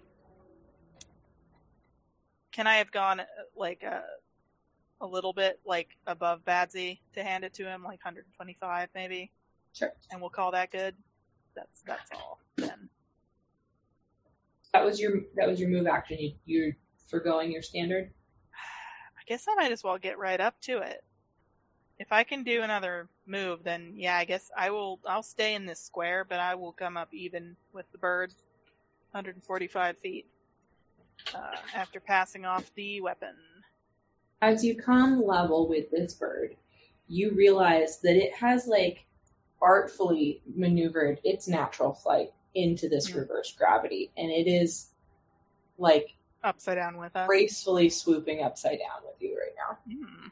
can I have gone uh, like a, a little bit like above Badsy to hand it to him, like 125 maybe, sure. and we'll call that good. That's that's all. Then That was your that was your move action. You, you're foregoing your standard. I guess I might as well get right up to it. If I can do another move, then yeah, I guess I will. I'll stay in this square, but I will come up even with the bird, 145 feet uh, after passing off the weapon. As you come level with this bird, you realize that it has like artfully maneuvered its natural flight into this Hmm. reverse gravity, and it is like Upside down with us. gracefully swooping upside down with you right now. Hmm.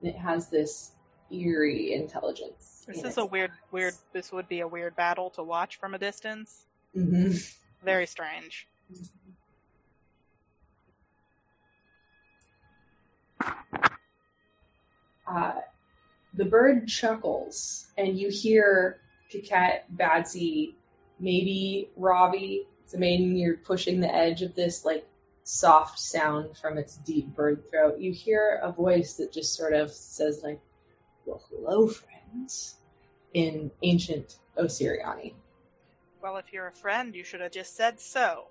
And it has this eerie intelligence. This is a weird, weird. This would be a weird battle to watch from a distance. hmm Very strange. Uh, the bird chuckles, and you hear Piquette, Badsy, maybe Robbie. It's amazing you're pushing the edge of this like soft sound from its deep bird throat, you hear a voice that just sort of says, like, Well, hello, friends, in ancient Osiriani. Well, if you're a friend, you should have just said so.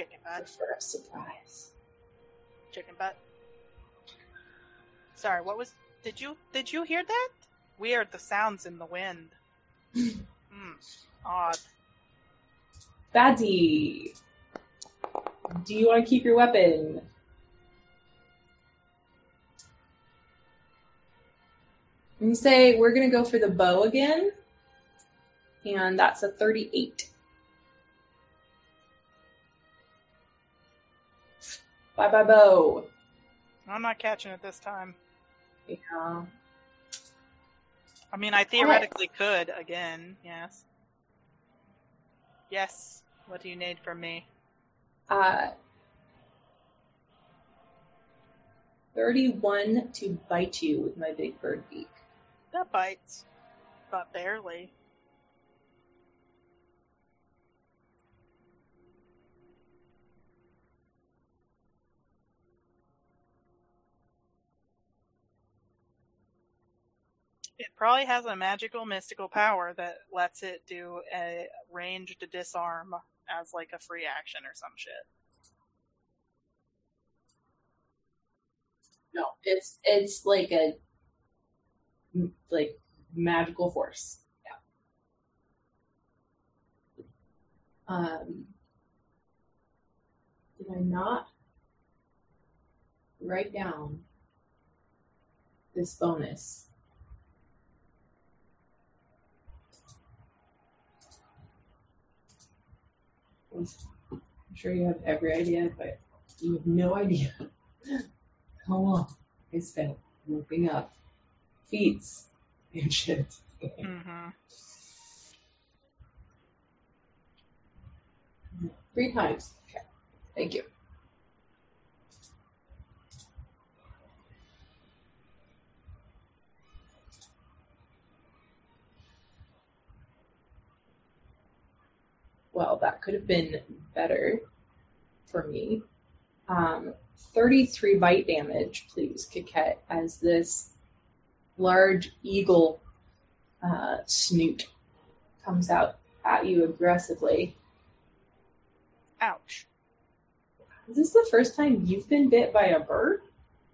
Chicken butt. For a surprise. Chicken butt. Sorry, what was? Did you did you hear that? Weird. The sounds in the wind. *laughs* Hmm. Odd. Badsy, do you want to keep your weapon? And say we're gonna go for the bow again, and that's a thirty-eight. Bye bye Bo. I'm not catching it this time. Yeah. I mean, I theoretically could again. Yes. Yes. What do you need from me? Uh, 31 to bite you with my big bird beak. That bites, but barely. It probably has a magical mystical power that lets it do a ranged disarm as like a free action or some shit. No, it's it's like a like magical force. Yeah. Um. Did I not write down this bonus? I'm sure you have every idea, but you have no idea *laughs* how long I spent looking up feats and shit. Mm-hmm. Three times. Okay. Thank you. Well, that could have been better for me. Um, 33 bite damage, please, Kiket, as this large eagle uh, snoot comes out at you aggressively. Ouch. Is this the first time you've been bit by a bird?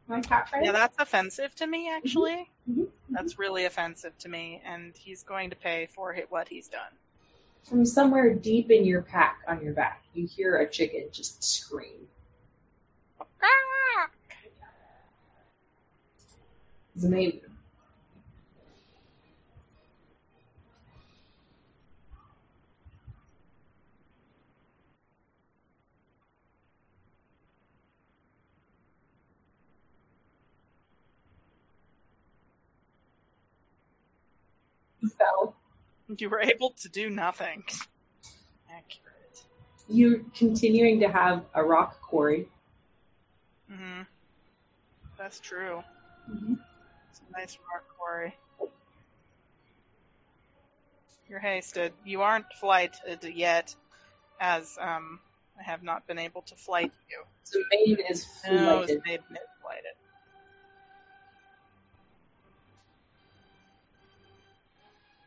My cat friend? Yeah, that's offensive to me, actually. Mhm. That's really offensive to me, and he's going to pay for what he's done. From somewhere deep in your pack on your back, you hear a chicken just scream. It's amazing. So *laughs* You were able to do nothing. Accurate. you're continuing to have a rock quarry. hmm That's true. Mm-hmm. It's a nice rock quarry. You're hasted. You aren't flighted yet, as um, I have not been able to flight you. So Maine is No, flighted. made mid flighted.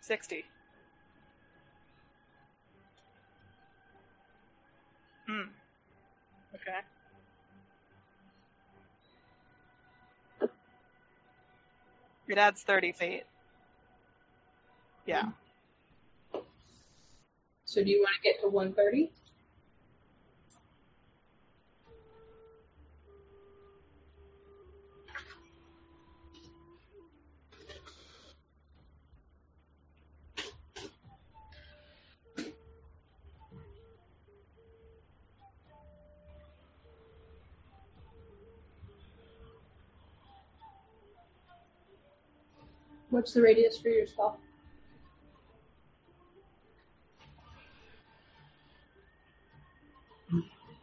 Sixty. Hmm. Okay. It adds thirty feet. Yeah. So do you want to get to 130? What's the radius for your spell?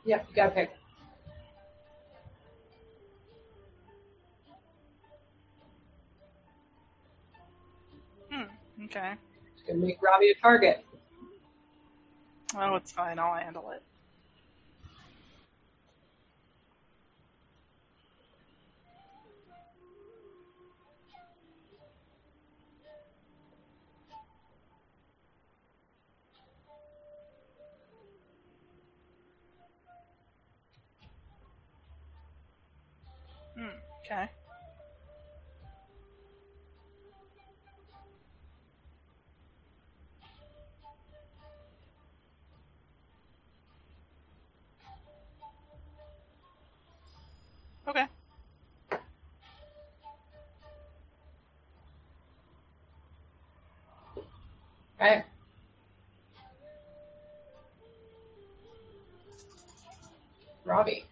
Yep, you gotta pick. Hmm. Okay. Gonna make Robbie a target. Oh, it's fine. I'll handle it. Hmm, okay. Okay. Okay. Robbie.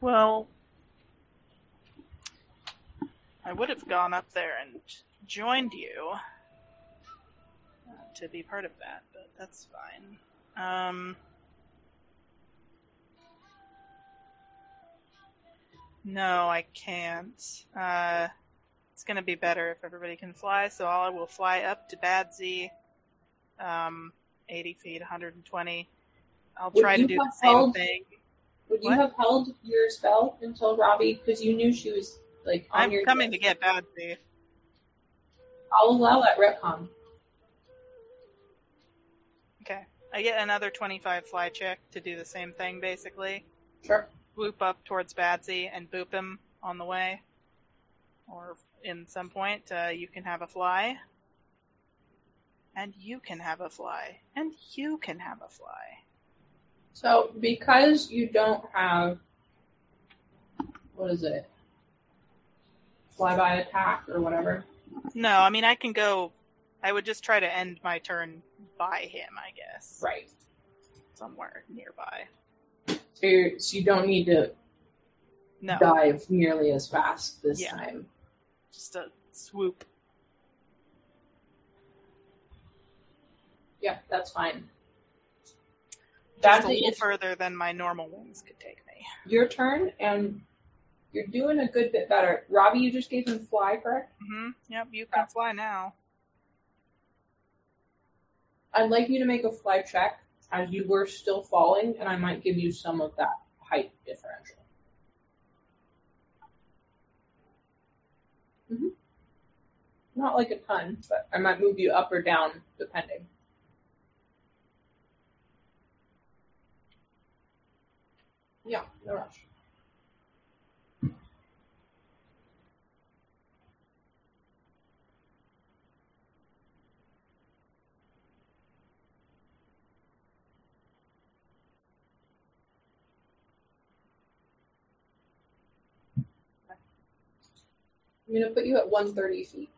Well, I would have gone up there and joined you uh, to be part of that, but that's fine. Um, no, I can't. Uh, it's going to be better if everybody can fly, so I will fly up to Badsy, um, 80 feet, 120. I'll Would try to do the same held- thing. Would you What? have held your spell until Robbie? Because you knew she was like on I'm coming to get Badsy. I'll allow that retcon. Okay. I get another 25 fly check to do the same thing, basically. Sure. Swoop up towards Badsy and boop him on the way. Or in some point, uh, you can have a fly. And you can have a fly. And you can have a fly. So because you don't have what is it? Flyby attack or whatever. No, I mean, I can go. I would just try to end my turn by him, I guess. Right. Somewhere nearby. So, you're, so you don't need to No, dive nearly as fast this Yeah. time. just a swoop. Yeah, that's fine. That's a little further than my normal wings could take me. your turn, and you're doing a good bit better. Robbie, you just gave him fly, correct? hmm Yep, you can fly now. I'd like you to make a fly check as you were still falling, and I might give you some of that height differential. hmm Not like a ton, but I might move you up or down depending. Yeah, no rush. I'm gonna put you at 130 feet.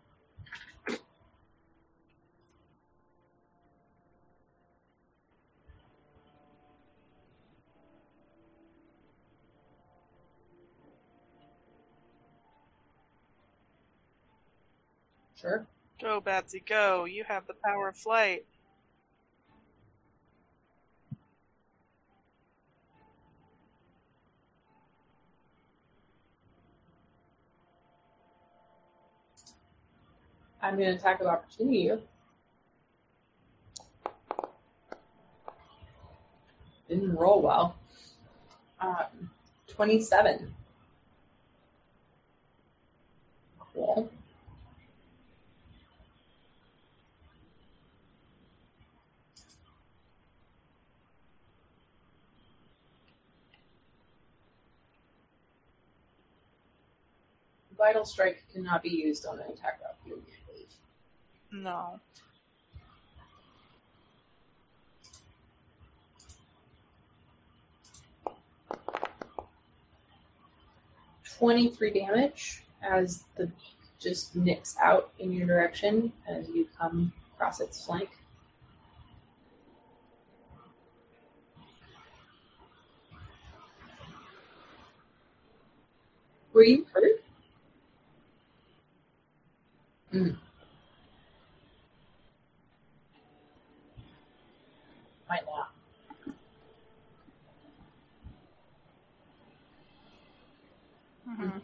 Sure. Go, Badsy, go. You have the power of flight. I'm gonna attack of opportunity you. Didn't roll well. Um, 27. Cool. Vital strike cannot be used on an attack of opportunity, I believe. No. Twenty-three damage as the just nicks out in your direction as you come across its flank. Were you hurt? Mm. Might not. Mm-hmm.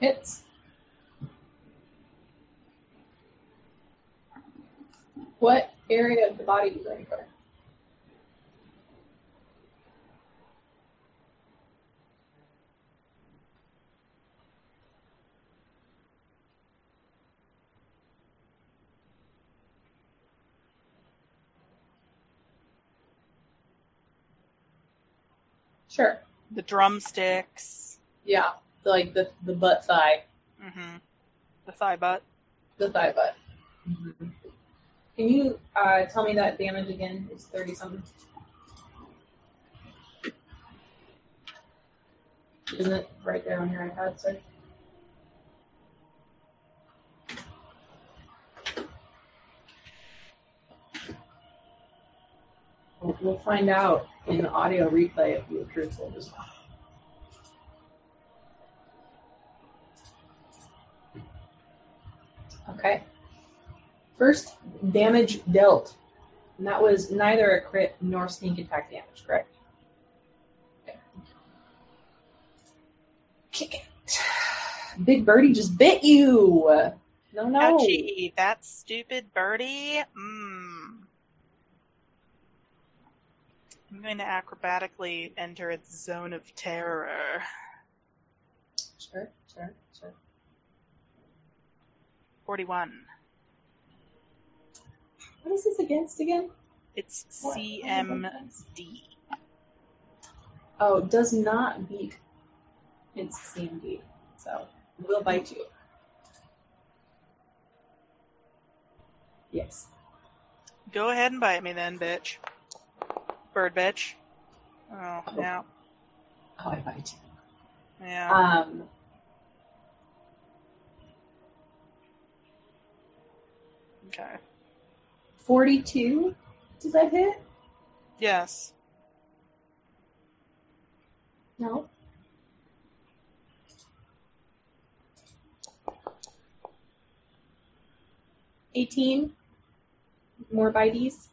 It's What area of the body you're you going for? Sure. The drumsticks. Yeah. So like the the butt thigh, Mm-hmm. The thigh butt. the thigh butt. Can you uh, tell me that damage again? It's thirty something. Isn't it right there on your iPad, sir? We'll, we'll find out in the audio replay if you were truthful just now. Okay. First damage dealt. And that was neither a crit nor sneak attack damage, correct? Okay. Kick it. Big Birdie just bit you. No, no. Ouchie, that stupid birdie. Mmm. I'm going to acrobatically enter its zone of terror. Sure, sure, sure. 41. What is this against again? It's CMD. Oh, does not beat its CMD. So, will bite you. Yes. Go ahead and bite me then, bitch. Bird bitch. Oh, yeah. Oh, I bite you. Yeah. Um, okay. 42. Does that hit? Yes. No. Eighteen. More bites.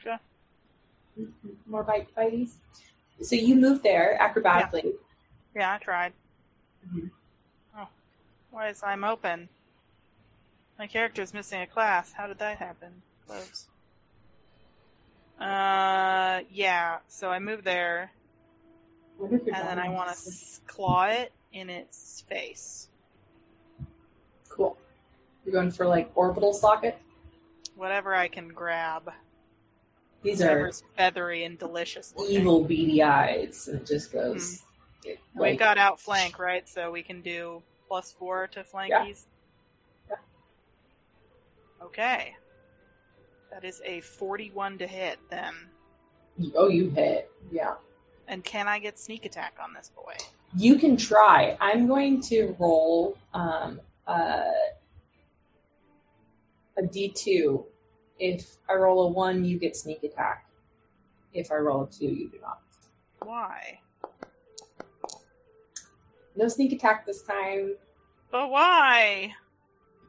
Okay. More bite bites. So you move there acrobatically. Yeah, I tried. Mhm. Oh. Why is I'm open? My character's missing a class. How did that happen? Close. Uh, yeah. So I move there, Wonder if your and then I want to claw it in its face. Cool. You're going for like orbital socket. Whatever I can grab. These are feathery and delicious looking. evil beady eyes, and it just goes. it, We've like- got outflank, right? So we can do plus four to flankies. Yeah. Okay. That is a 41 to hit then. oh, you hit. Yeah. And can I get sneak attack on this boy? You can try. I'm going to roll um, uh, a d2. If I roll a 1, you get sneak attack. If I roll a 2, you do not. Why? No sneak attack this time. But why?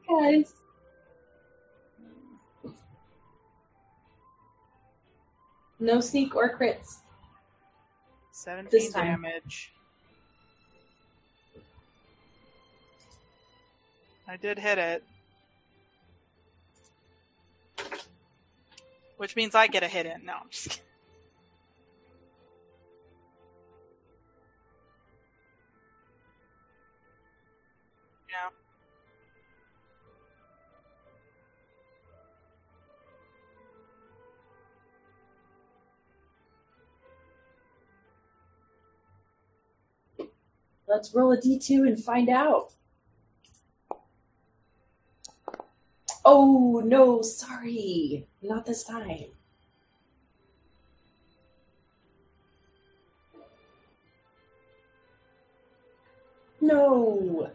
Guys. No sneak or crits. 17 damage. I did hit it. Which means I get a hit in. No, I'm just kidding. Let's roll a d2 and find out. Oh, no, sorry. Not this time. No.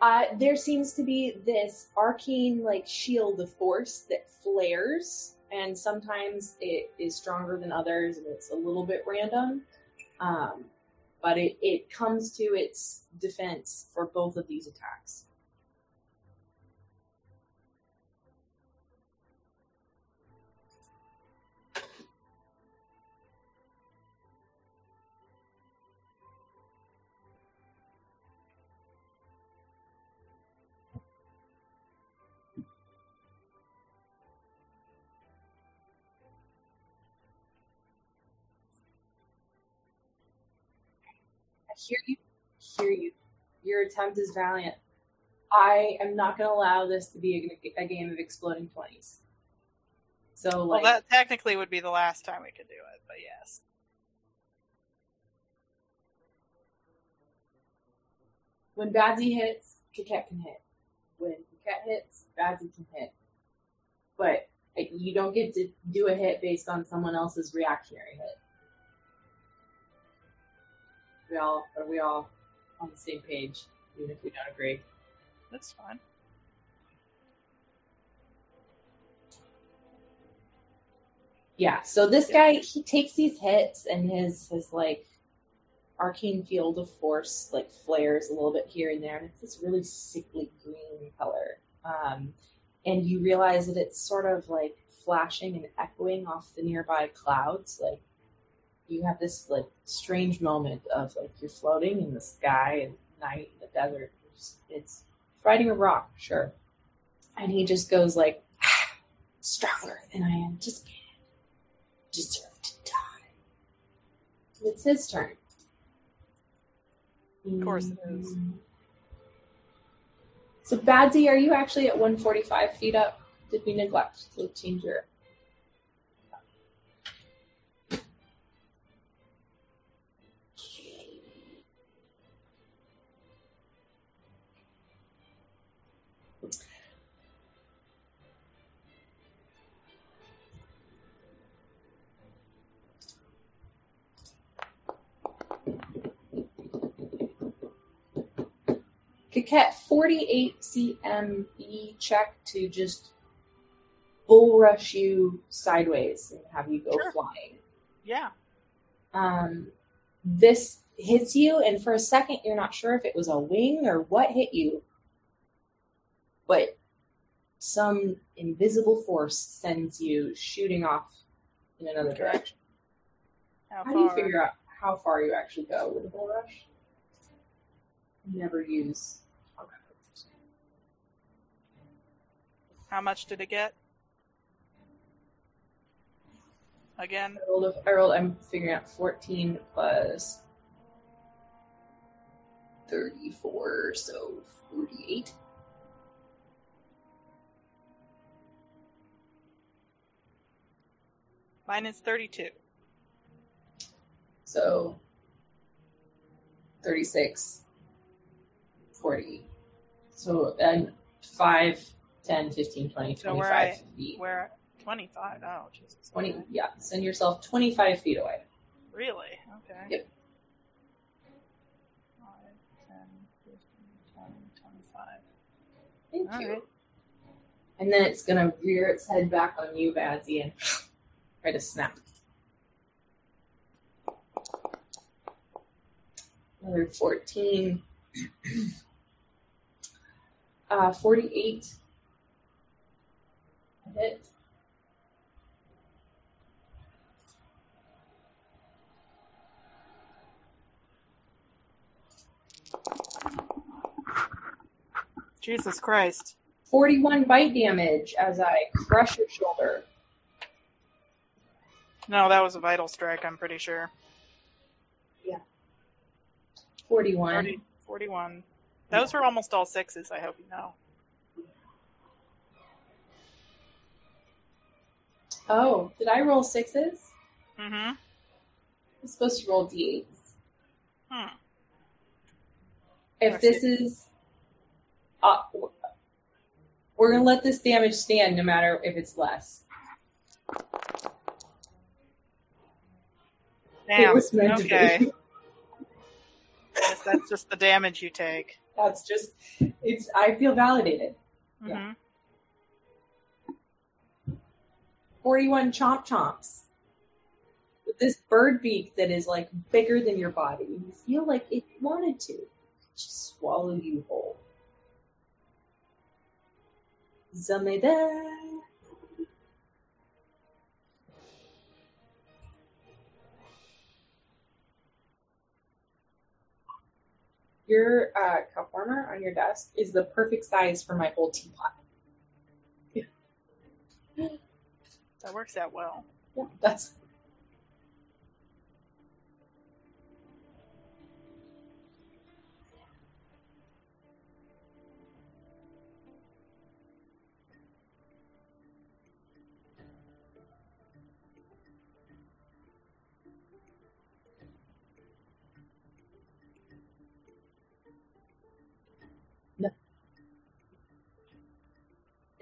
Uh, there seems to be this arcane like shield of force that flares and sometimes it is stronger than others and it's a little bit random um, but it, it comes to its defense for both of these attacks hear you. Hear you. Your attempt is valiant. I am not going to allow this to be a, a game of exploding twenties. So, Well, that technically would be the last time we could do it, but yes. when Badsy hits, Kaket can hit. When Kaket hits, Badsy can hit. But you don't get to do a hit based on someone else's reactionary hit. We all are we all on the same page, even if we don't agree. That's fine. Yeah, so this guy he takes these hits and his his like arcane field of force like flares a little bit here and there, and it's this really sickly green color. Um, and you realize that it's sort of like flashing and echoing off the nearby clouds. Like you have this like strange moment of like you're floating in the sky and night in the desert. It's, it's riding a rock, sure. And he just goes like "Ah, *sighs* stronger than I anticipated. Deserve to die. It's his turn. Of course it is. So Badsy, are you actually at 145 feet up? Did we neglect to change your Kaket 48 CMB check to just bull rush you sideways and have you go Sure. flying. Yeah. Um, this hits you, and for a second, you're not sure if it was a wing or what hit you, but some invisible force sends you shooting off in another Okay. direction. How How do you figure out how far you actually go with a bull rush? Never use. How much did it get? Again, I rolled, I rolled. I'm figuring out 14 plus 34, so 48. mine is 32. So 36, 40. So then 5, 10, 15, 20, So we're 25 feet. We're 25. Oh, Jesus. 20, yeah, send yourself 25 feet away. Really? Okay. Yep. 5, 10, 15, 20, 25. Thank All you. right. And then it's going to rear its head back on you, Badsy, and *sighs* try to snap. Another 14. *clears throat* uh, 48. Hit. Jesus Christ. 41 bite damage as I crush your shoulder. No, that was a vital strike, I'm pretty sure. Yeah. 41. 30, 41. Those were almost all sixes, I hope you know. Oh, did I roll sixes? Mm-hmm. I'm supposed to roll d8s. Hmm. If this is, uh, we're gonna let this damage stand no matter if it's less. Damn. It was meant okay. to be. That's just the damage you take. That's just it's. I feel validated. Mm-hmm. Yeah. 41 chomp chomps with this bird beak that is like bigger than your body. You feel like it wanted to just swallow you whole. Zameda. Your uh, cup warmer on your desk is the perfect size for my old teapot. *laughs* That works out well. Yeah, that's.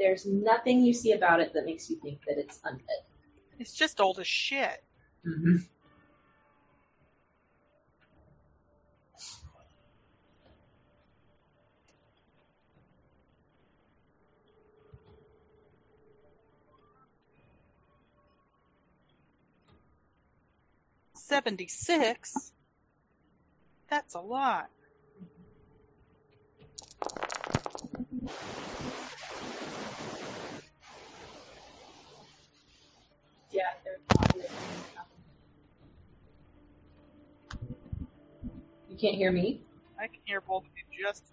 There's nothing you see about it that makes you think that it's undead. It's just old as shit. Mm-hmm. Seventy six. That's a lot. Yeah, there's not really nothing. You can't hear me? I can hear both of you just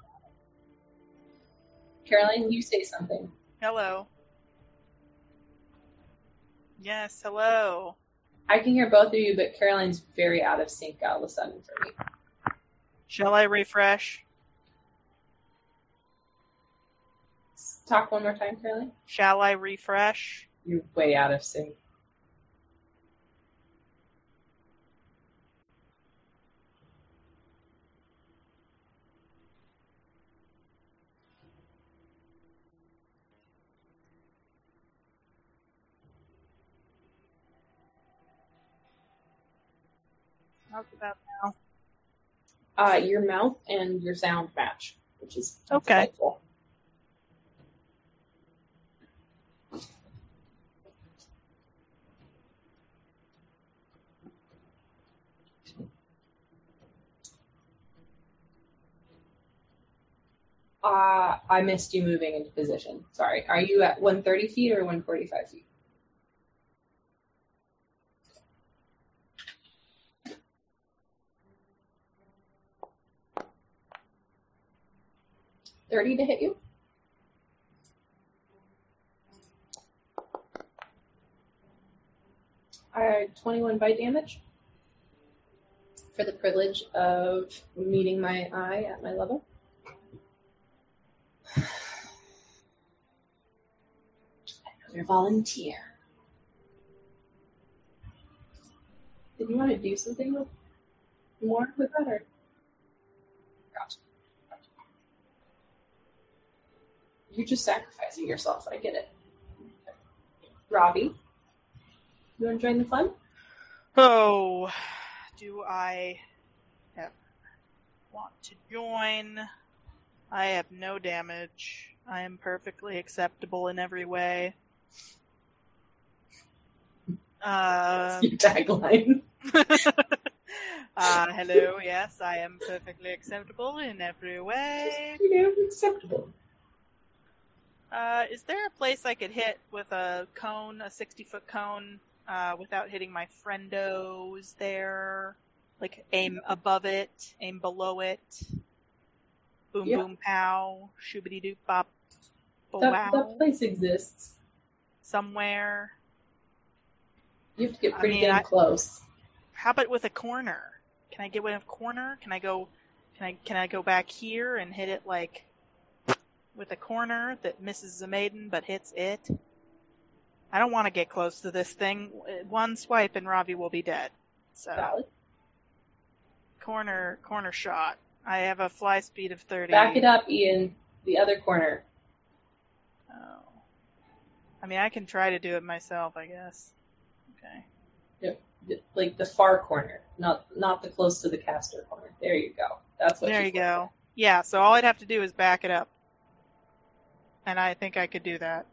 Caroline, you say something. hello. Yes, hello. I can hear both of you, but Caroline's very out of sync all of a sudden for me. Shall I refresh? Talk one more time, Caroline. Shall I refresh? You're way out of sync. About now? Uh, your mouth and your sound match, which is Okay. delightful. Uh, I missed you moving into position. Sorry. Are you at 130 feet or 145 feet? Thirty to hit you. Uh, twenty-one bite damage for the privilege of meeting my eye at my level. Another volunteer. Did you want to do something with more with that, or You're just sacrificing yourself. I get it. Robbie, you want to join the fun? Oh, do I have, want to join? I have no damage. I am perfectly acceptable in every way. Uh, Your tagline. *laughs* *laughs* uh, hello, yes, I am perfectly acceptable in every way. You know, acceptable. Uh, is there a place I could hit with a cone, a 60 foot cone, uh, without hitting my friendos there? Like aim above it, aim below it. Boom, Yeah. boom, pow, shoobity doop bop, That, wow. that place exists. Somewhere. You have to get I pretty mean, damn I- close. How about with a corner? Can I get with a corner? Can I go? Can I can I go back here and hit it like with a corner that misses the maiden but hits it? I don't want to get close to this thing. One swipe and Ravi will be dead. So corner corner shot. I have a fly speed of thirty. Back it up, Ian. The other corner. Oh. I mean, I can try to do it myself, I guess. Okay. The- Like the far corner, not not the close to the caster corner. There you go. That's what. There you go. Yeah. So all I'd have to do is back it up, and I think I could do that.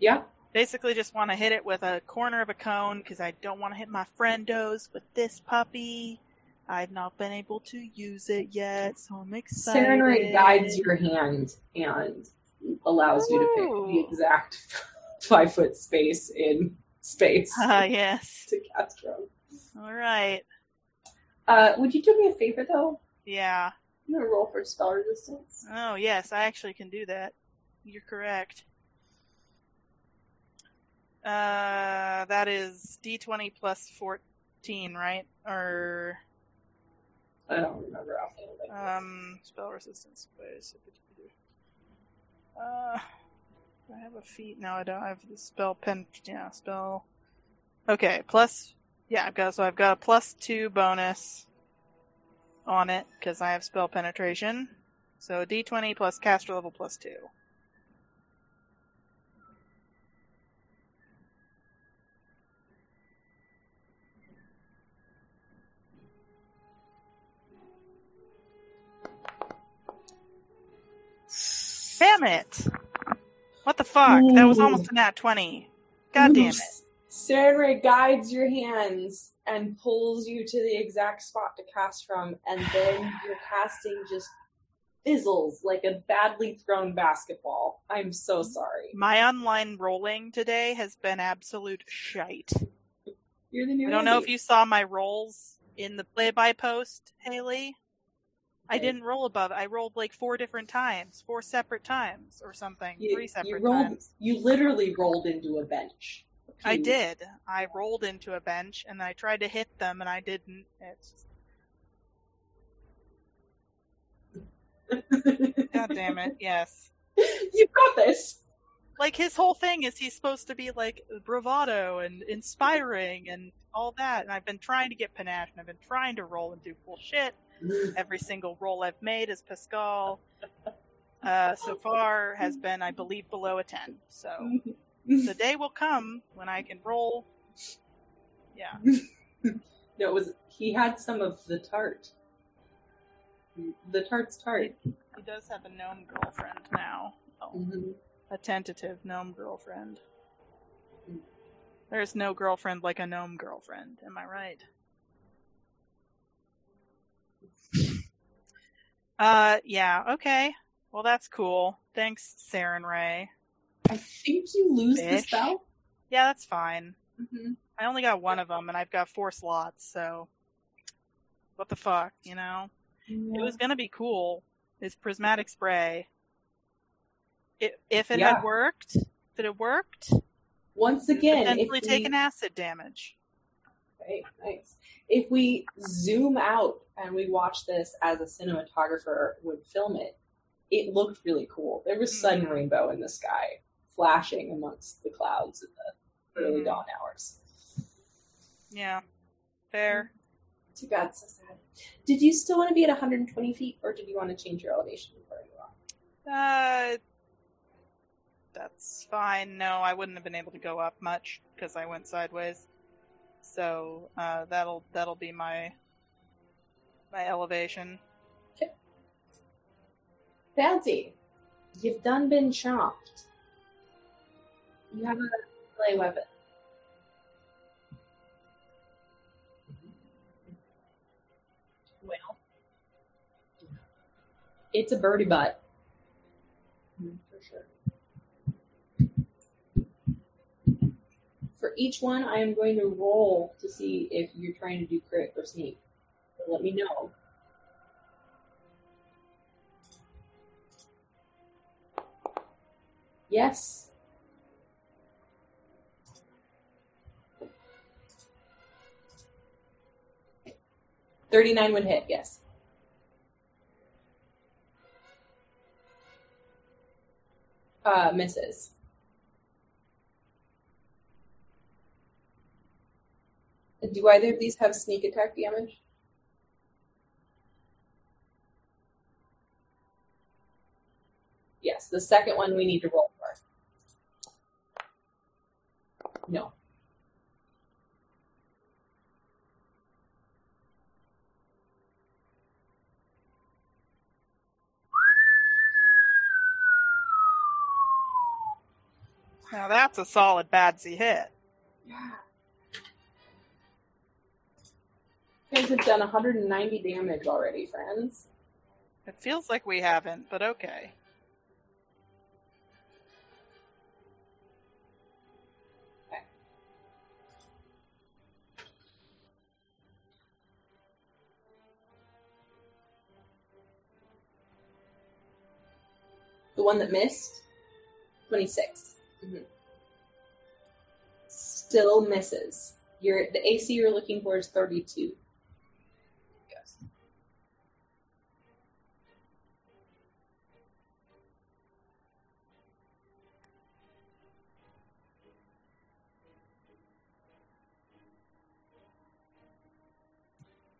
Yeah. Basically, just want to hit it with a corner of a cone because I don't want to hit my friendos with this puppy. I've not been able to use it yet, so I'm excited. Sarenrae guides your hand and allows you to pick the exact *laughs* five foot space in space *laughs* Ah, yes. *laughs* to cast from. All right. Uh, would you do me a favor though? Yeah. I'm gonna roll for spell resistance. Oh, yes, I actually can do that. You're correct. Uh, that is D20 plus 14, right? Or I don't remember um, spell resistance. Uh, do I have a feat? No, I don't. I have the spell pen. Yeah, spell. Okay, plus. Yeah, I've got so I've got a plus two bonus on it because I have spell penetration. So D20 plus caster level plus two. Damn it! What the fuck? That was almost a nat 20. God damn it. Sarenrae guides your hands and pulls you to the exact spot to cast from, and then your casting just fizzles like a badly thrown basketball. I'm so sorry. My online rolling today has been absolute shite. You're the new. I don't know if you saw my rolls in the play by post, Haley. I didn't roll above. I rolled like four different times, four separate times or something, You, three separate you rolled. times. You literally rolled into a bench. I You- did. I rolled into a bench and I tried to hit them and I didn't. It's God damn it. *laughs* Yes. You've got this. Like his whole thing is he's supposed to be like bravado and inspiring and all that. And I've been trying to get panache and I've been trying to roll and do cool shit. Every single roll I've made as Pascal uh, so far has been, I believe, below a 10. So the day will come when I can roll. Yeah. No, it was he had some of the tart. The tart's tart. He does have a gnome girlfriend now. Oh, Mhm. a tentative gnome girlfriend. There's no girlfriend like a gnome girlfriend. Am I right? Uh, yeah. Okay. Well, that's cool. Thanks, Sarenrae. I think you lose the Bitch. spell. Yeah, that's fine. Mm-hmm. I only got one of them, and I've got four slots. So, what the fuck, you know? It was gonna be cool. This prismatic spray. It, if it Yeah. had worked, if it had worked, Once again, if potentially we, taken acid damage. Okay, nice. If we zoom out and we watch this as a cinematographer would film it, it looked really cool. There was sun Mhm. rainbow in the sky, flashing amongst the clouds in the early Mhm. dawn hours. Yeah, fair. Too bad, so sad. Did you still want to be at 120 feet, or did you want to change your elevation before you off? Uh, that's fine. No, I wouldn't have been able to go up much because I went sideways. So uh, that'll that'll be my my elevation. Fancy. You've done been chopped. You have a melee weapon. Well, it's a birdie butt. Mm, For sure. For each one, I am going to roll to see if you're trying to do crit or sneak. So let me know. Yes. Thirty-nine would hit. Yes. Uh, misses. Do either of these have sneak attack damage? Yes, the second one we need to roll for. No. Now that's a solid badsy hit. Yeah. Guys have done 190 damage already, friends. It feels like we haven't, but okay. The one that missed? 26. Mhm. Still misses. Your the AC you're looking for is 32.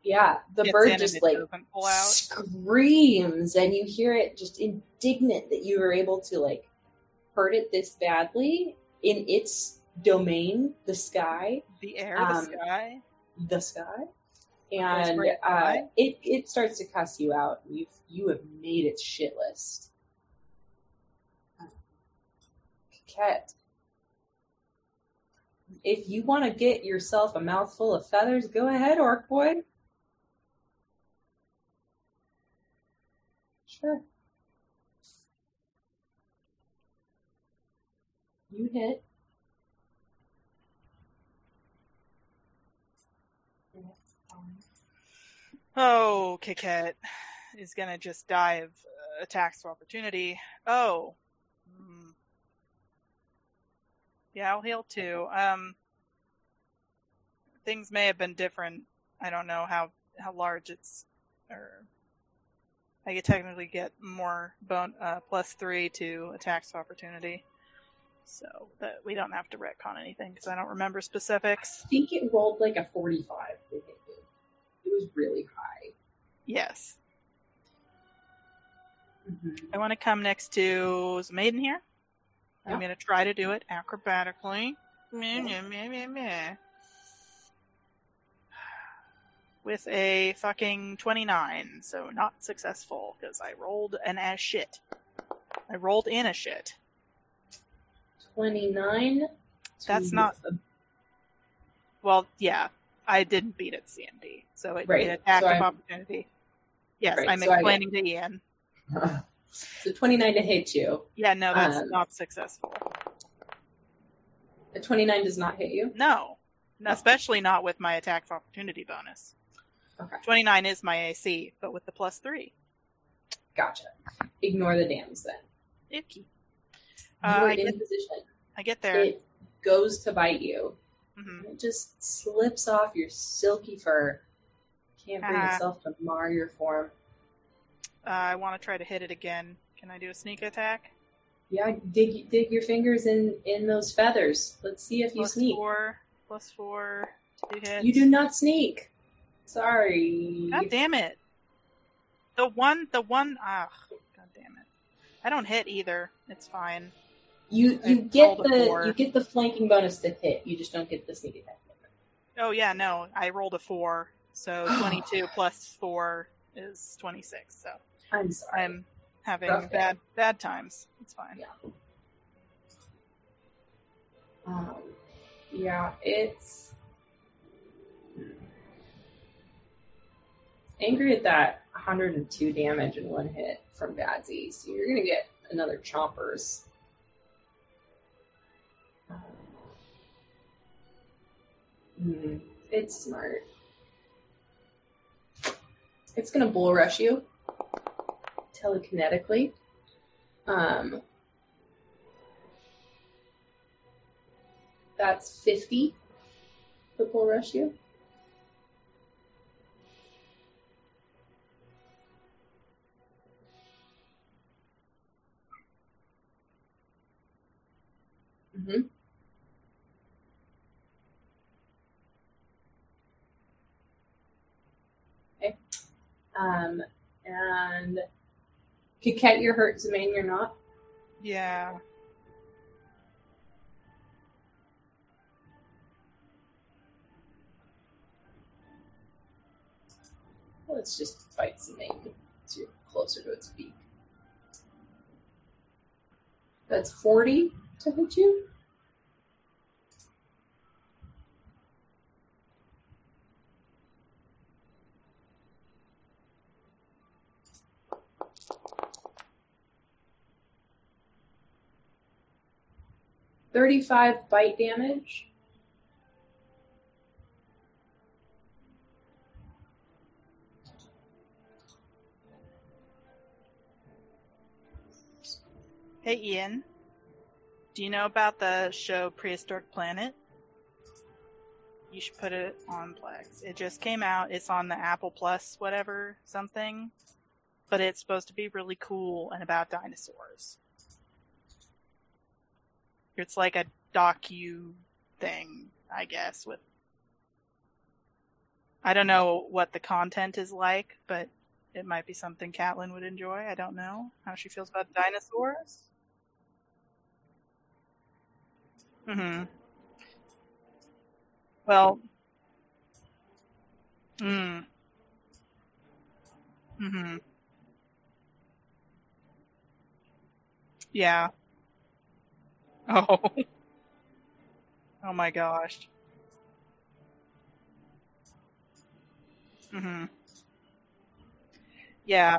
Yeah, the bird just like doesn't pull out. screams and you hear it just indignant that you were able to like hurt it this badly in its domain the sky The air, Um, the sky. the sky and uh, it it starts to cuss you out you've you have made its shit list Kiket. If you want to get yourself a mouthful of feathers, go ahead, Orc Boy. Sure. You hit. Oh, Kiket is gonna just die of uh, attacks of opportunity. Oh. Hmm. Yeah, I'll heal too. Um, things may have been different. I don't know how, how large it's, or I could technically get more bone, uh, plus three to attacks opportunity. So that we don't have to retcon anything because I don't remember specifics. I think it rolled like a 45 to hit you. It was really high. Yes. Mhm. I want to come next to is Maiden here. I'm going to try to do it acrobatically. Meh, meh, meh, meh, meh. With a fucking 29, so not successful because I rolled an ass shit. I rolled in a shit. 29. That's not- Well, yeah, I didn't beat it CMD, so it, Right, it attack so of opportunity. Yes, Right, I'm so explaining to Ian. *laughs* so 29 to hit you. Yeah, no, that's Um, not successful. A 29 does not hit you. No, especially not with my attack of opportunity bonus. Okay. 29 is my AC, but with the plus three. Gotcha. Ignore the dams then. Icky. You Uh, I, in get, position. I get there. It goes to bite you. hmm and It just slips off your silky fur. Can't bring Ah. itself to mar your form. Uh, I want to try to hit it again. Can I do a sneak attack? Yeah, dig dig your fingers in in those feathers. Let's see if you sneak. four. Plus four. You do not sneak. Sorry. God damn it. The one, the one, ah, god damn it. I don't hit either. It's fine. You I you get the you get the flanking bonus to hit. You just don't get the sneak attack. Oh yeah, no, I rolled a four. So *gasps* 22 plus four is 26. So I'm sorry. I'm having day. bad, bad times. It's fine. Yeah. Um, yeah, it's angry at that 102 damage in one hit from Badsy. So you're gonna get another chompers. Hmm, it's smart. It's gonna bull rush you telekinetically. Um, that's 50 for bull rush you. Mm-hmm. Okay. Um, and Kiket, you're hurt. Zemain, you're not. Yeah. Let's just fight Zemain so you're closer to its beak. That's 40 to hit you. Thirty-five bite damage. Hey Ian, do you know about the show Prehistoric Planet? You should put it on Plex. It just came out. It's on the Apple Plus, whatever, something. But it's supposed to be really cool and about dinosaurs. It's like a docu thing, I guess, with I don't know what the content is like, but it might be something Catlin would enjoy. I don't know how she feels about dinosaurs. Hmm. Well. Hmm. Hmm. Yeah. *laughs* Oh. Oh my gosh. hmm Yeah.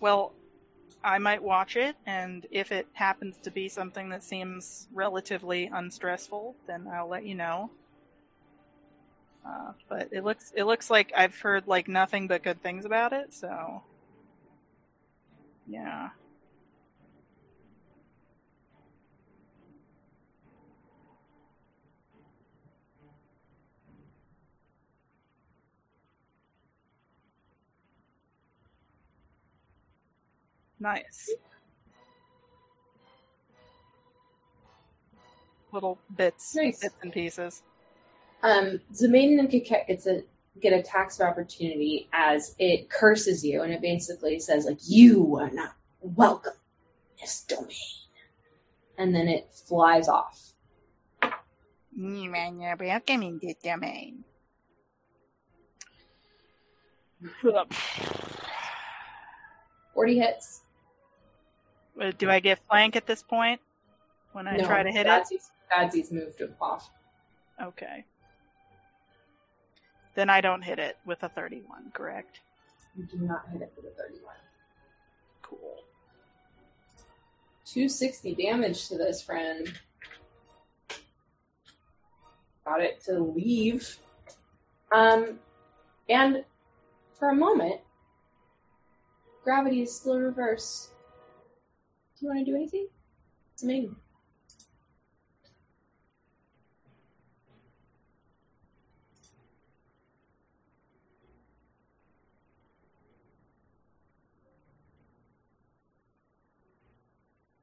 Well, I might watch it, and if it happens to be something that seems relatively unstressful, then I'll let you know. Uh, but it looks it looks like I've heard like nothing but good things about it, so yeah. Nice. Little bits, Nice. bits and pieces. Um, Zemain and Keket gets a get a tax of opportunity as it curses you, and it basically says like you are not welcome in this domain, and then it flies off. You are not welcome in this domain. Forty hits. Do I get flank at this point when I No, try to hit Badsy's, Badsy's moved him off. Okay. Then I don't hit it with a 31, correct? You do not hit it with a thirty-one. Cool. 260 damage to this friend. Got it to leave. Um, and for a moment, gravity is still reverse. Do you want to do anything? It's amazing.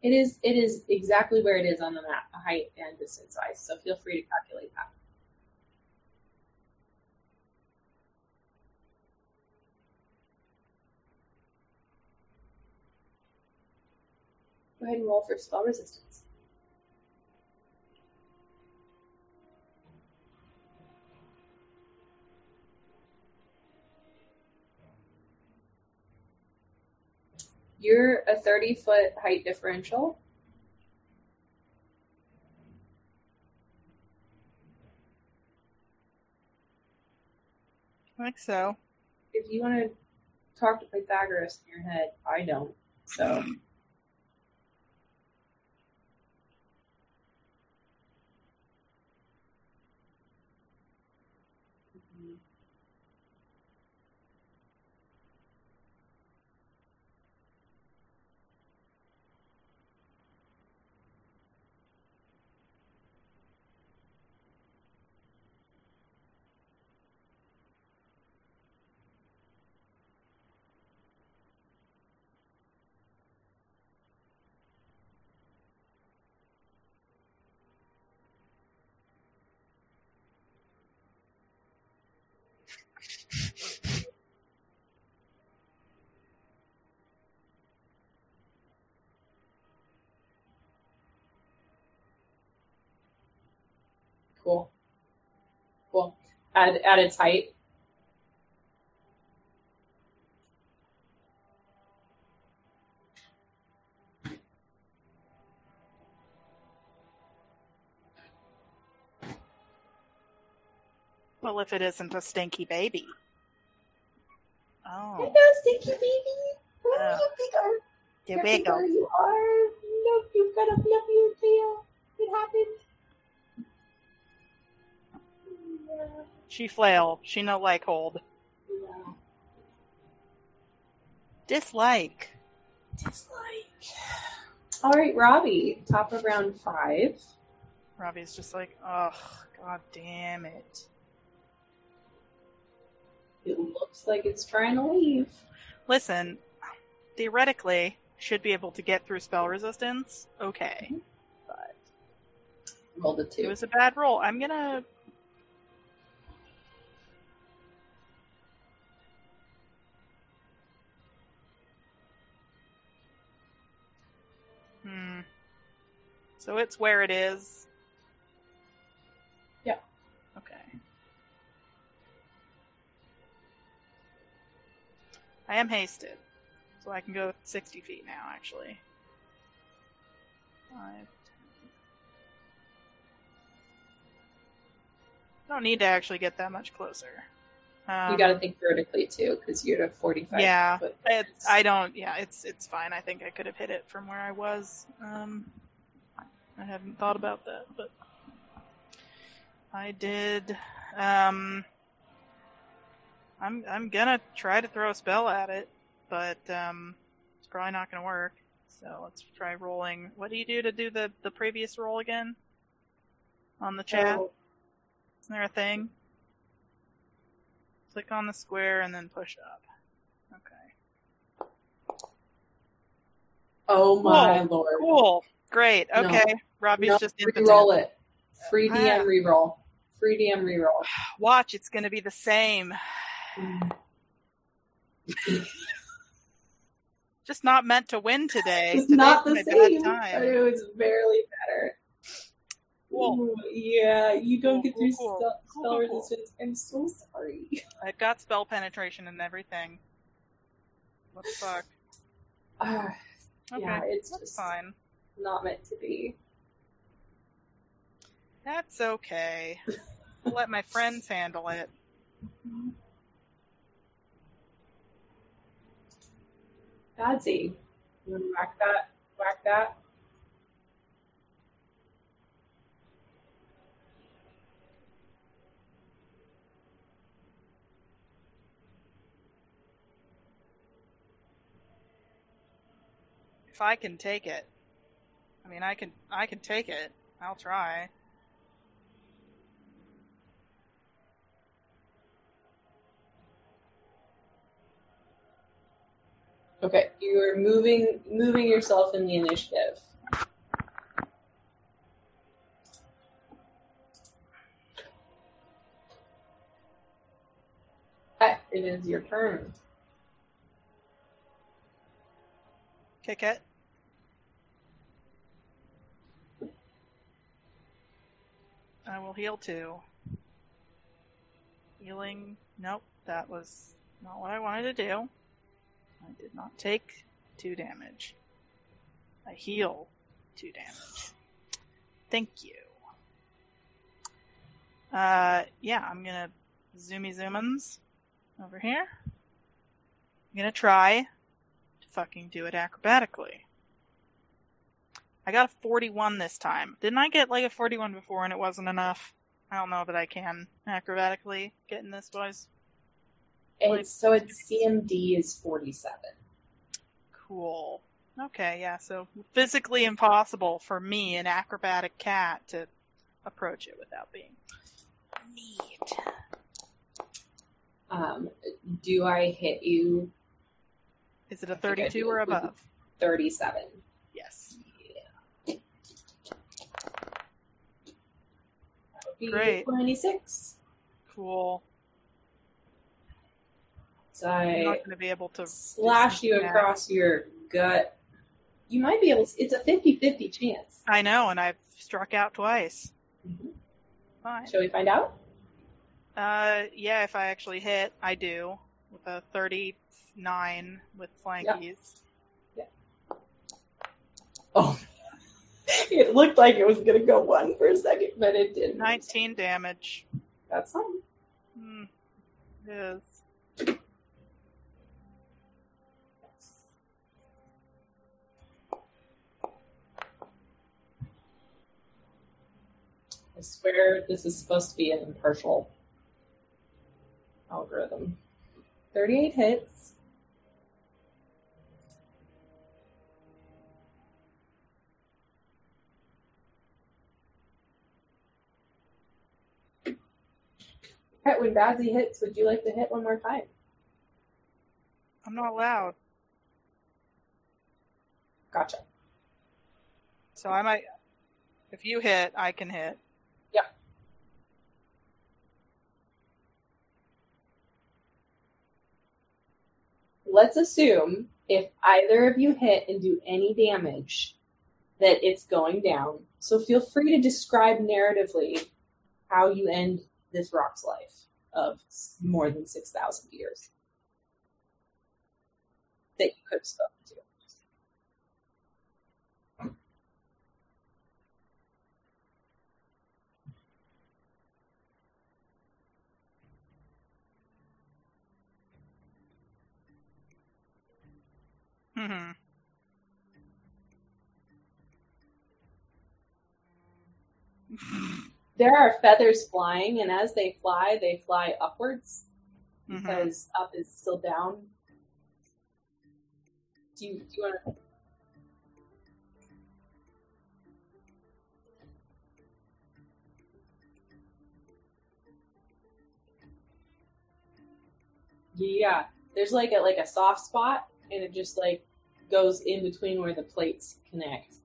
It is it is exactly where it is on the map, height and distance size. So feel free to calculate that. Go ahead and roll for spell resistance. You're a 30 foot height differential. I think so. If you want to talk to Pythagoras in your head, I don't. So. Cool. Cool. At, at its height. Well, if it isn't a stinky baby. Oh, Hello, Stinky Baby. Who Oh. you think are the You are. Look, you've got a fluffier tail. It happened. She flail. She no like hold. yeah. Dislike. Dislike. All right, Robbie. Top of round five. Robbie's just like, oh, god damn it. It looks like it's trying to leave. Listen, theoretically, should be able to get through spell resistance. Okay. Mm-hmm. But Rolled a two. it was a bad roll. I'm gonna. Hmm. So it's where it is. Yeah. Okay. I am hasted, so I can go 60 feet now, actually. Five, I don't need to actually get that much closer. Um, you got to think vertically too, because you're at 45 Yeah. It's, I don't. Yeah, it's it's fine. I think I could have hit it from where I was. Um, I haven't thought about that, but I did. Um, I'm I'm gonna try to throw a spell at it, but um, it's probably not gonna work. So let's try rolling. What do you do to do the the previous roll again? On the chat, Oh, isn't there a thing? Click on the square and then push up. Okay. oh my Whoa, lord. Cool. Great. No. Okay. Robbie's No, just impotent. re-roll it. Free. DM reroll. Free DM reroll. *sighs* Watch, it's going to be the same. *sighs* Just not meant to win today. It's Today's not the same. time. It was barely better. Cool. Yeah, you don't get through cool, spell, cool, spell cool, cool. resistance. I'm so sorry. *laughs* I got spell penetration and everything. What the fuck? *sighs* Ah, Okay. Yeah, it's that's just fine. not meant to be. That's okay. I'll let my friends handle it. Badsy, you want to whack that? Whack that? If I can take it. I mean, I can I can take it. I'll try. Okay, you are moving moving yourself in the initiative. It is your turn. Kick it. I will heal two. Healing. Nope, that was not what I wanted to do. I did not take two damage. I heal two damage. Thank you. Uh, yeah, I'm gonna zoomy zoomins over here. I'm gonna try to fucking do it acrobatically. I got a 41 this time. Didn't I get like a 41 before and it wasn't enough? I don't know that I can acrobatically get in this was It's so its CMD is forty seven. cool. Okay, yeah, so physically impossible for me, an acrobatic cat, to approach it without being neat. Um, do I hit you Is it a 32 or above? thirty seven? Yes. Great. Great. Twenty six. Cool. So I'm not going to be able to slash you across your gut. You might be able to, it's a 50 50 chance. I know, and I've struck out twice. Mhm. Fine. Shall we find out? Uh, yeah, if I actually hit, I do with a 39 with flankies. Yeah. Oh. *laughs* it looked like it was going to go one for a second, but it didn't. 19 damage. That's fine. Hmm. It is. I swear this is supposed to be an impartial algorithm. 38 hits. Pet, *laughs* when Badsy hits, would you like to hit one more time? I'm not allowed. Gotcha. So I might. If you hit, I can hit. Yep. Let's assume if either of you hit and do any damage, that it's going down. So feel free to describe narratively how you end this rock's life of more than 6,000 years that you could have spoken to. Mm-hmm. *laughs* There are feathers flying, and as they fly, they fly upwards hmm because up is still down. Do you, do you want to? Yeah, there's like a like a soft spot, and it just like goes in between where the plates connect.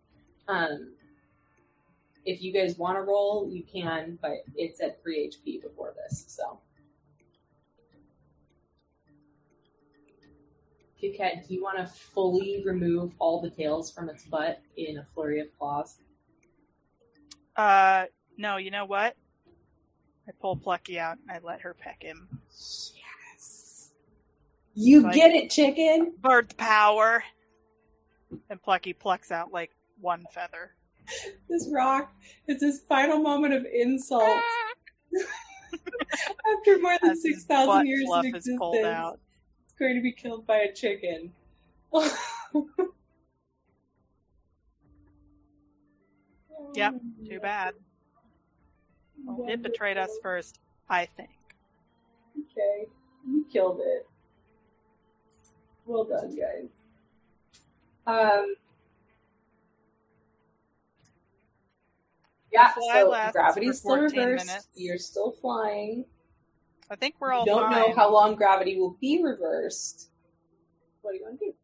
Um, if you guys want to roll, you can, but it's at three HP before this, so. Kit do you want to fully remove all the tails from its butt in a flurry of claws? Uh, no, you know what? I pull Plucky out and I let her peck him. Yes. You Like- get it, chicken. Bird power. And Plucky plucks out like one feather. *laughs* This rock is his final moment of insult *laughs* after more than As six thousand years of existence. It's going to be killed by a chicken. *laughs* Yep, Too bad. Well, it betrayed us first, I think. Okay, you killed it. Well done, guys. Um. Yeah, so lasts gravity's for still 14 reversed. minutes. You're still flying. I think we're You all don't fine. know how long gravity will be reversed. What do you want to do?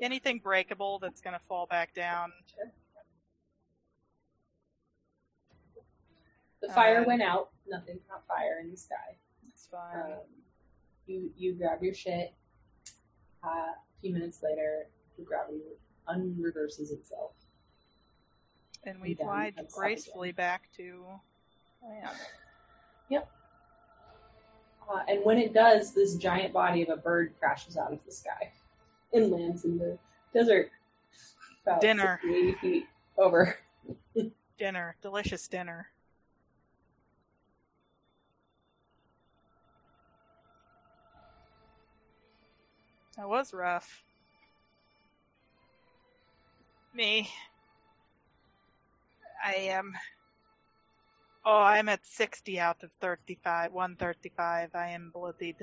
Anything breakable that's going to fall back down. The fire Um, went out. Nothing not fire in the sky. It's fine. Um, you you grab your shit. Uh, a few minutes later, the gravity unreverses itself. and we down fly and stop gracefully back to land. Uh, and when it does, this giant body of a bird crashes out of the sky and lands in the desert. About Dinner. 80 feet over. *laughs* Dinner. Delicious dinner. That was rough. Me. I am. Oh, I'm at 60 out of 35. 135. I am bloodied.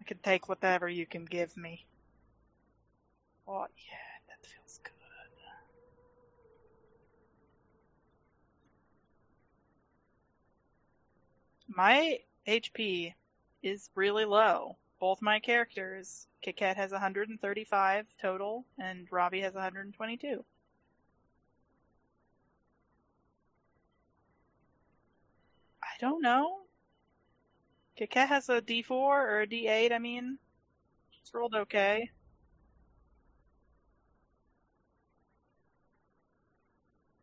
I can take whatever you can give me. Oh, yeah, that feels good. My HP is really low. Both my characters, Kit Kat has 135 total, and Robbie has 122. I don't know. Kit Kat has a D4 or a D8, I mean. It's rolled okay.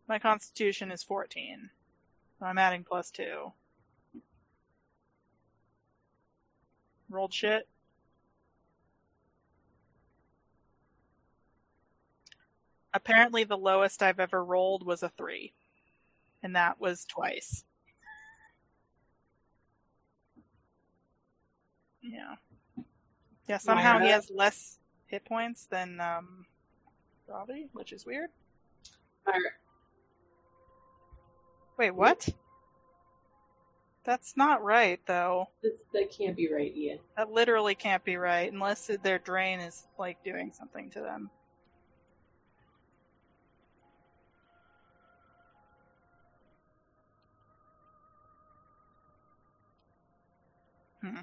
My constitution is 14. So I'm adding plus 2. Rolled shit. Apparently, the lowest I've ever rolled was a 3. And that was twice. Yeah. Yeah, somehow he has less hit points than um, Robbie, which is weird. Myra. Wait, what? That's not right, though. That's, that can't be right, Ian. That literally can't be right unless their drain is like doing something to them. Hmm.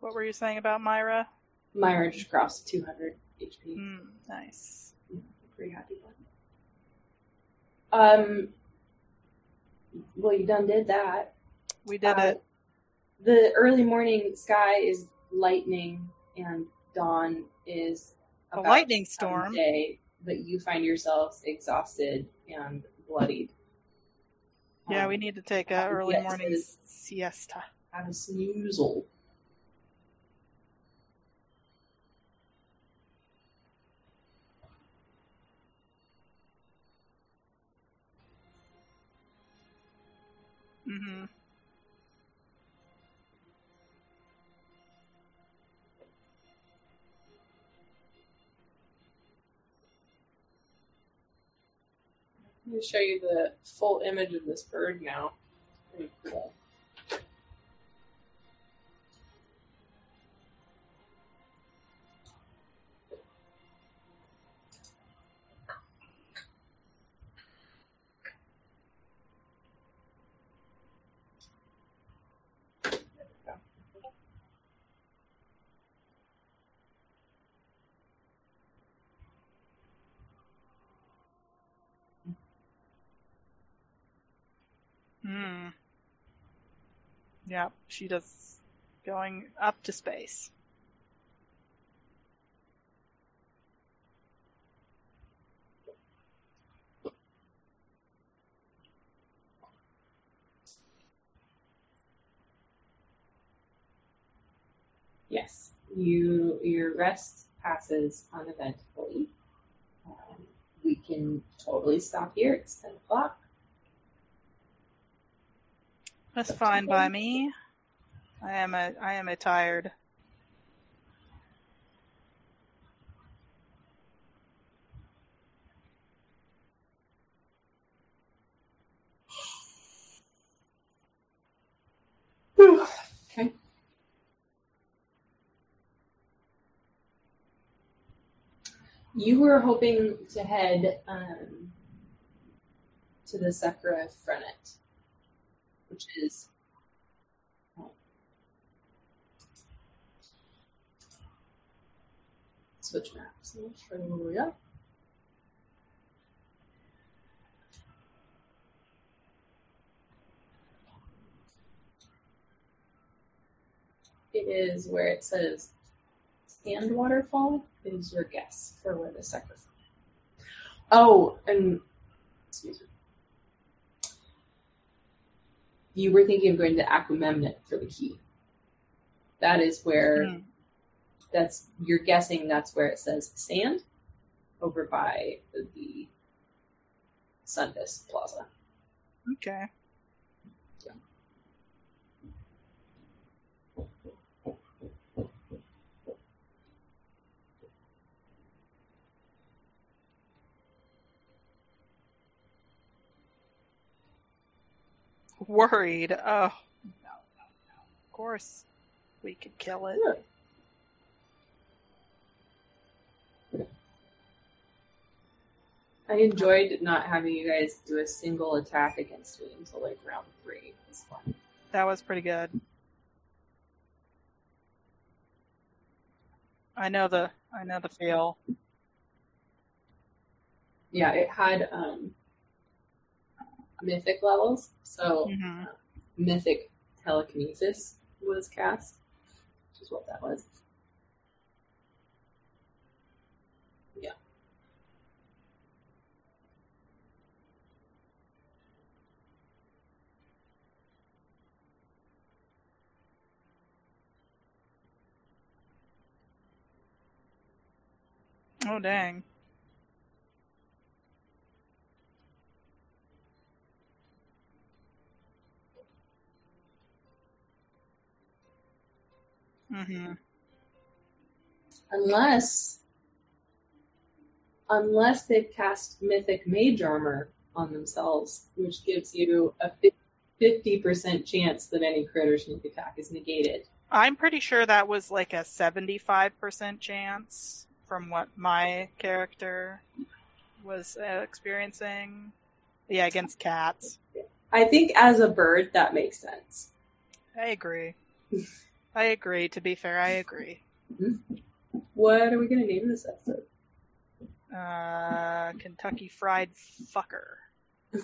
What were you saying about Myra? Myra just crossed 200 HP. Hmm, nice. Pretty happy about it. Um, well, you done did that. We did Uh, it. The early morning sky is lightning, and dawn is A lightning storm. Day, but you find yourselves exhausted and bloodied. Yeah, Um, we need to take a early morning siesta. have a snoozle. Mm-hmm. Going to show you the full image of this bird now. Pretty cool. Yep, she does going up to space. Yes, you your rest passes uneventfully. Um, we can totally stop here. It's ten o'clock. That's fine by me. I am a I am a tired. okay. You were hoping to head um, to the Sakura Frenet, which is switch maps. Are. It is where it says Sand Waterfall is your guess for where the sector. Oh, and excuse me. You were thinking of going to Aquamemnet for the key. That is where Hmm. that's you're guessing that's where it says sand over by the Sundus Plaza. Okay. Worried. Oh, no, no, no. Of course, we could kill it. Sure. I enjoyed not having you guys do a single attack against me until like round three. It was fun. That was pretty good. I know the I know the feel. Yeah, it had um, mythic levels, so hmm mythic telekinesis was cast, which is what that was. Yeah. Oh dang. Hmm Unless unless they've cast mythic mage armor on themselves, which gives you a fifty percent chance that any critter sneak attack is negated. I'm pretty sure that was like a 75% chance from what my character was uh, experiencing. Yeah, against cats. I think as a bird that makes sense. I agree. *laughs* I agree. To be fair, I agree. What are we gonna name this episode? Uh, Kentucky Fried Fucker. *laughs*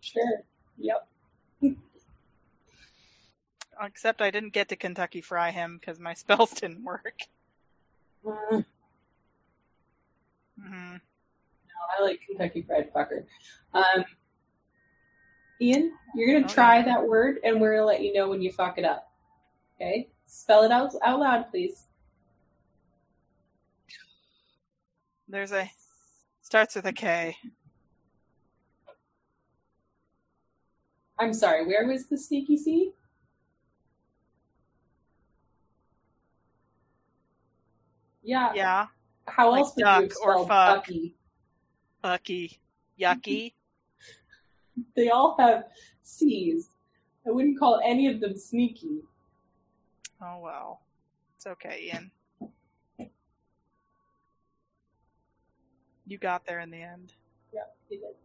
Sure. Yep. Except I didn't get to Kentucky Fry him because my *laughs* spells didn't work. Uh, hmm I like Kentucky Fried Fucker. Um, Ian, you're gonna Okay. try that word, and we're gonna let you know when you fuck it up. Okay? Spell it out out loud, please. There's a starts with a K. I'm sorry, where was the sneaky C? Yeah. Yeah, How like else would duck you have or fuck. Bucky? Bucky, yucky. They all have C's. I wouldn't call any of them sneaky. oh well, it's okay, Ian. You got there in the end. Yeah, he did.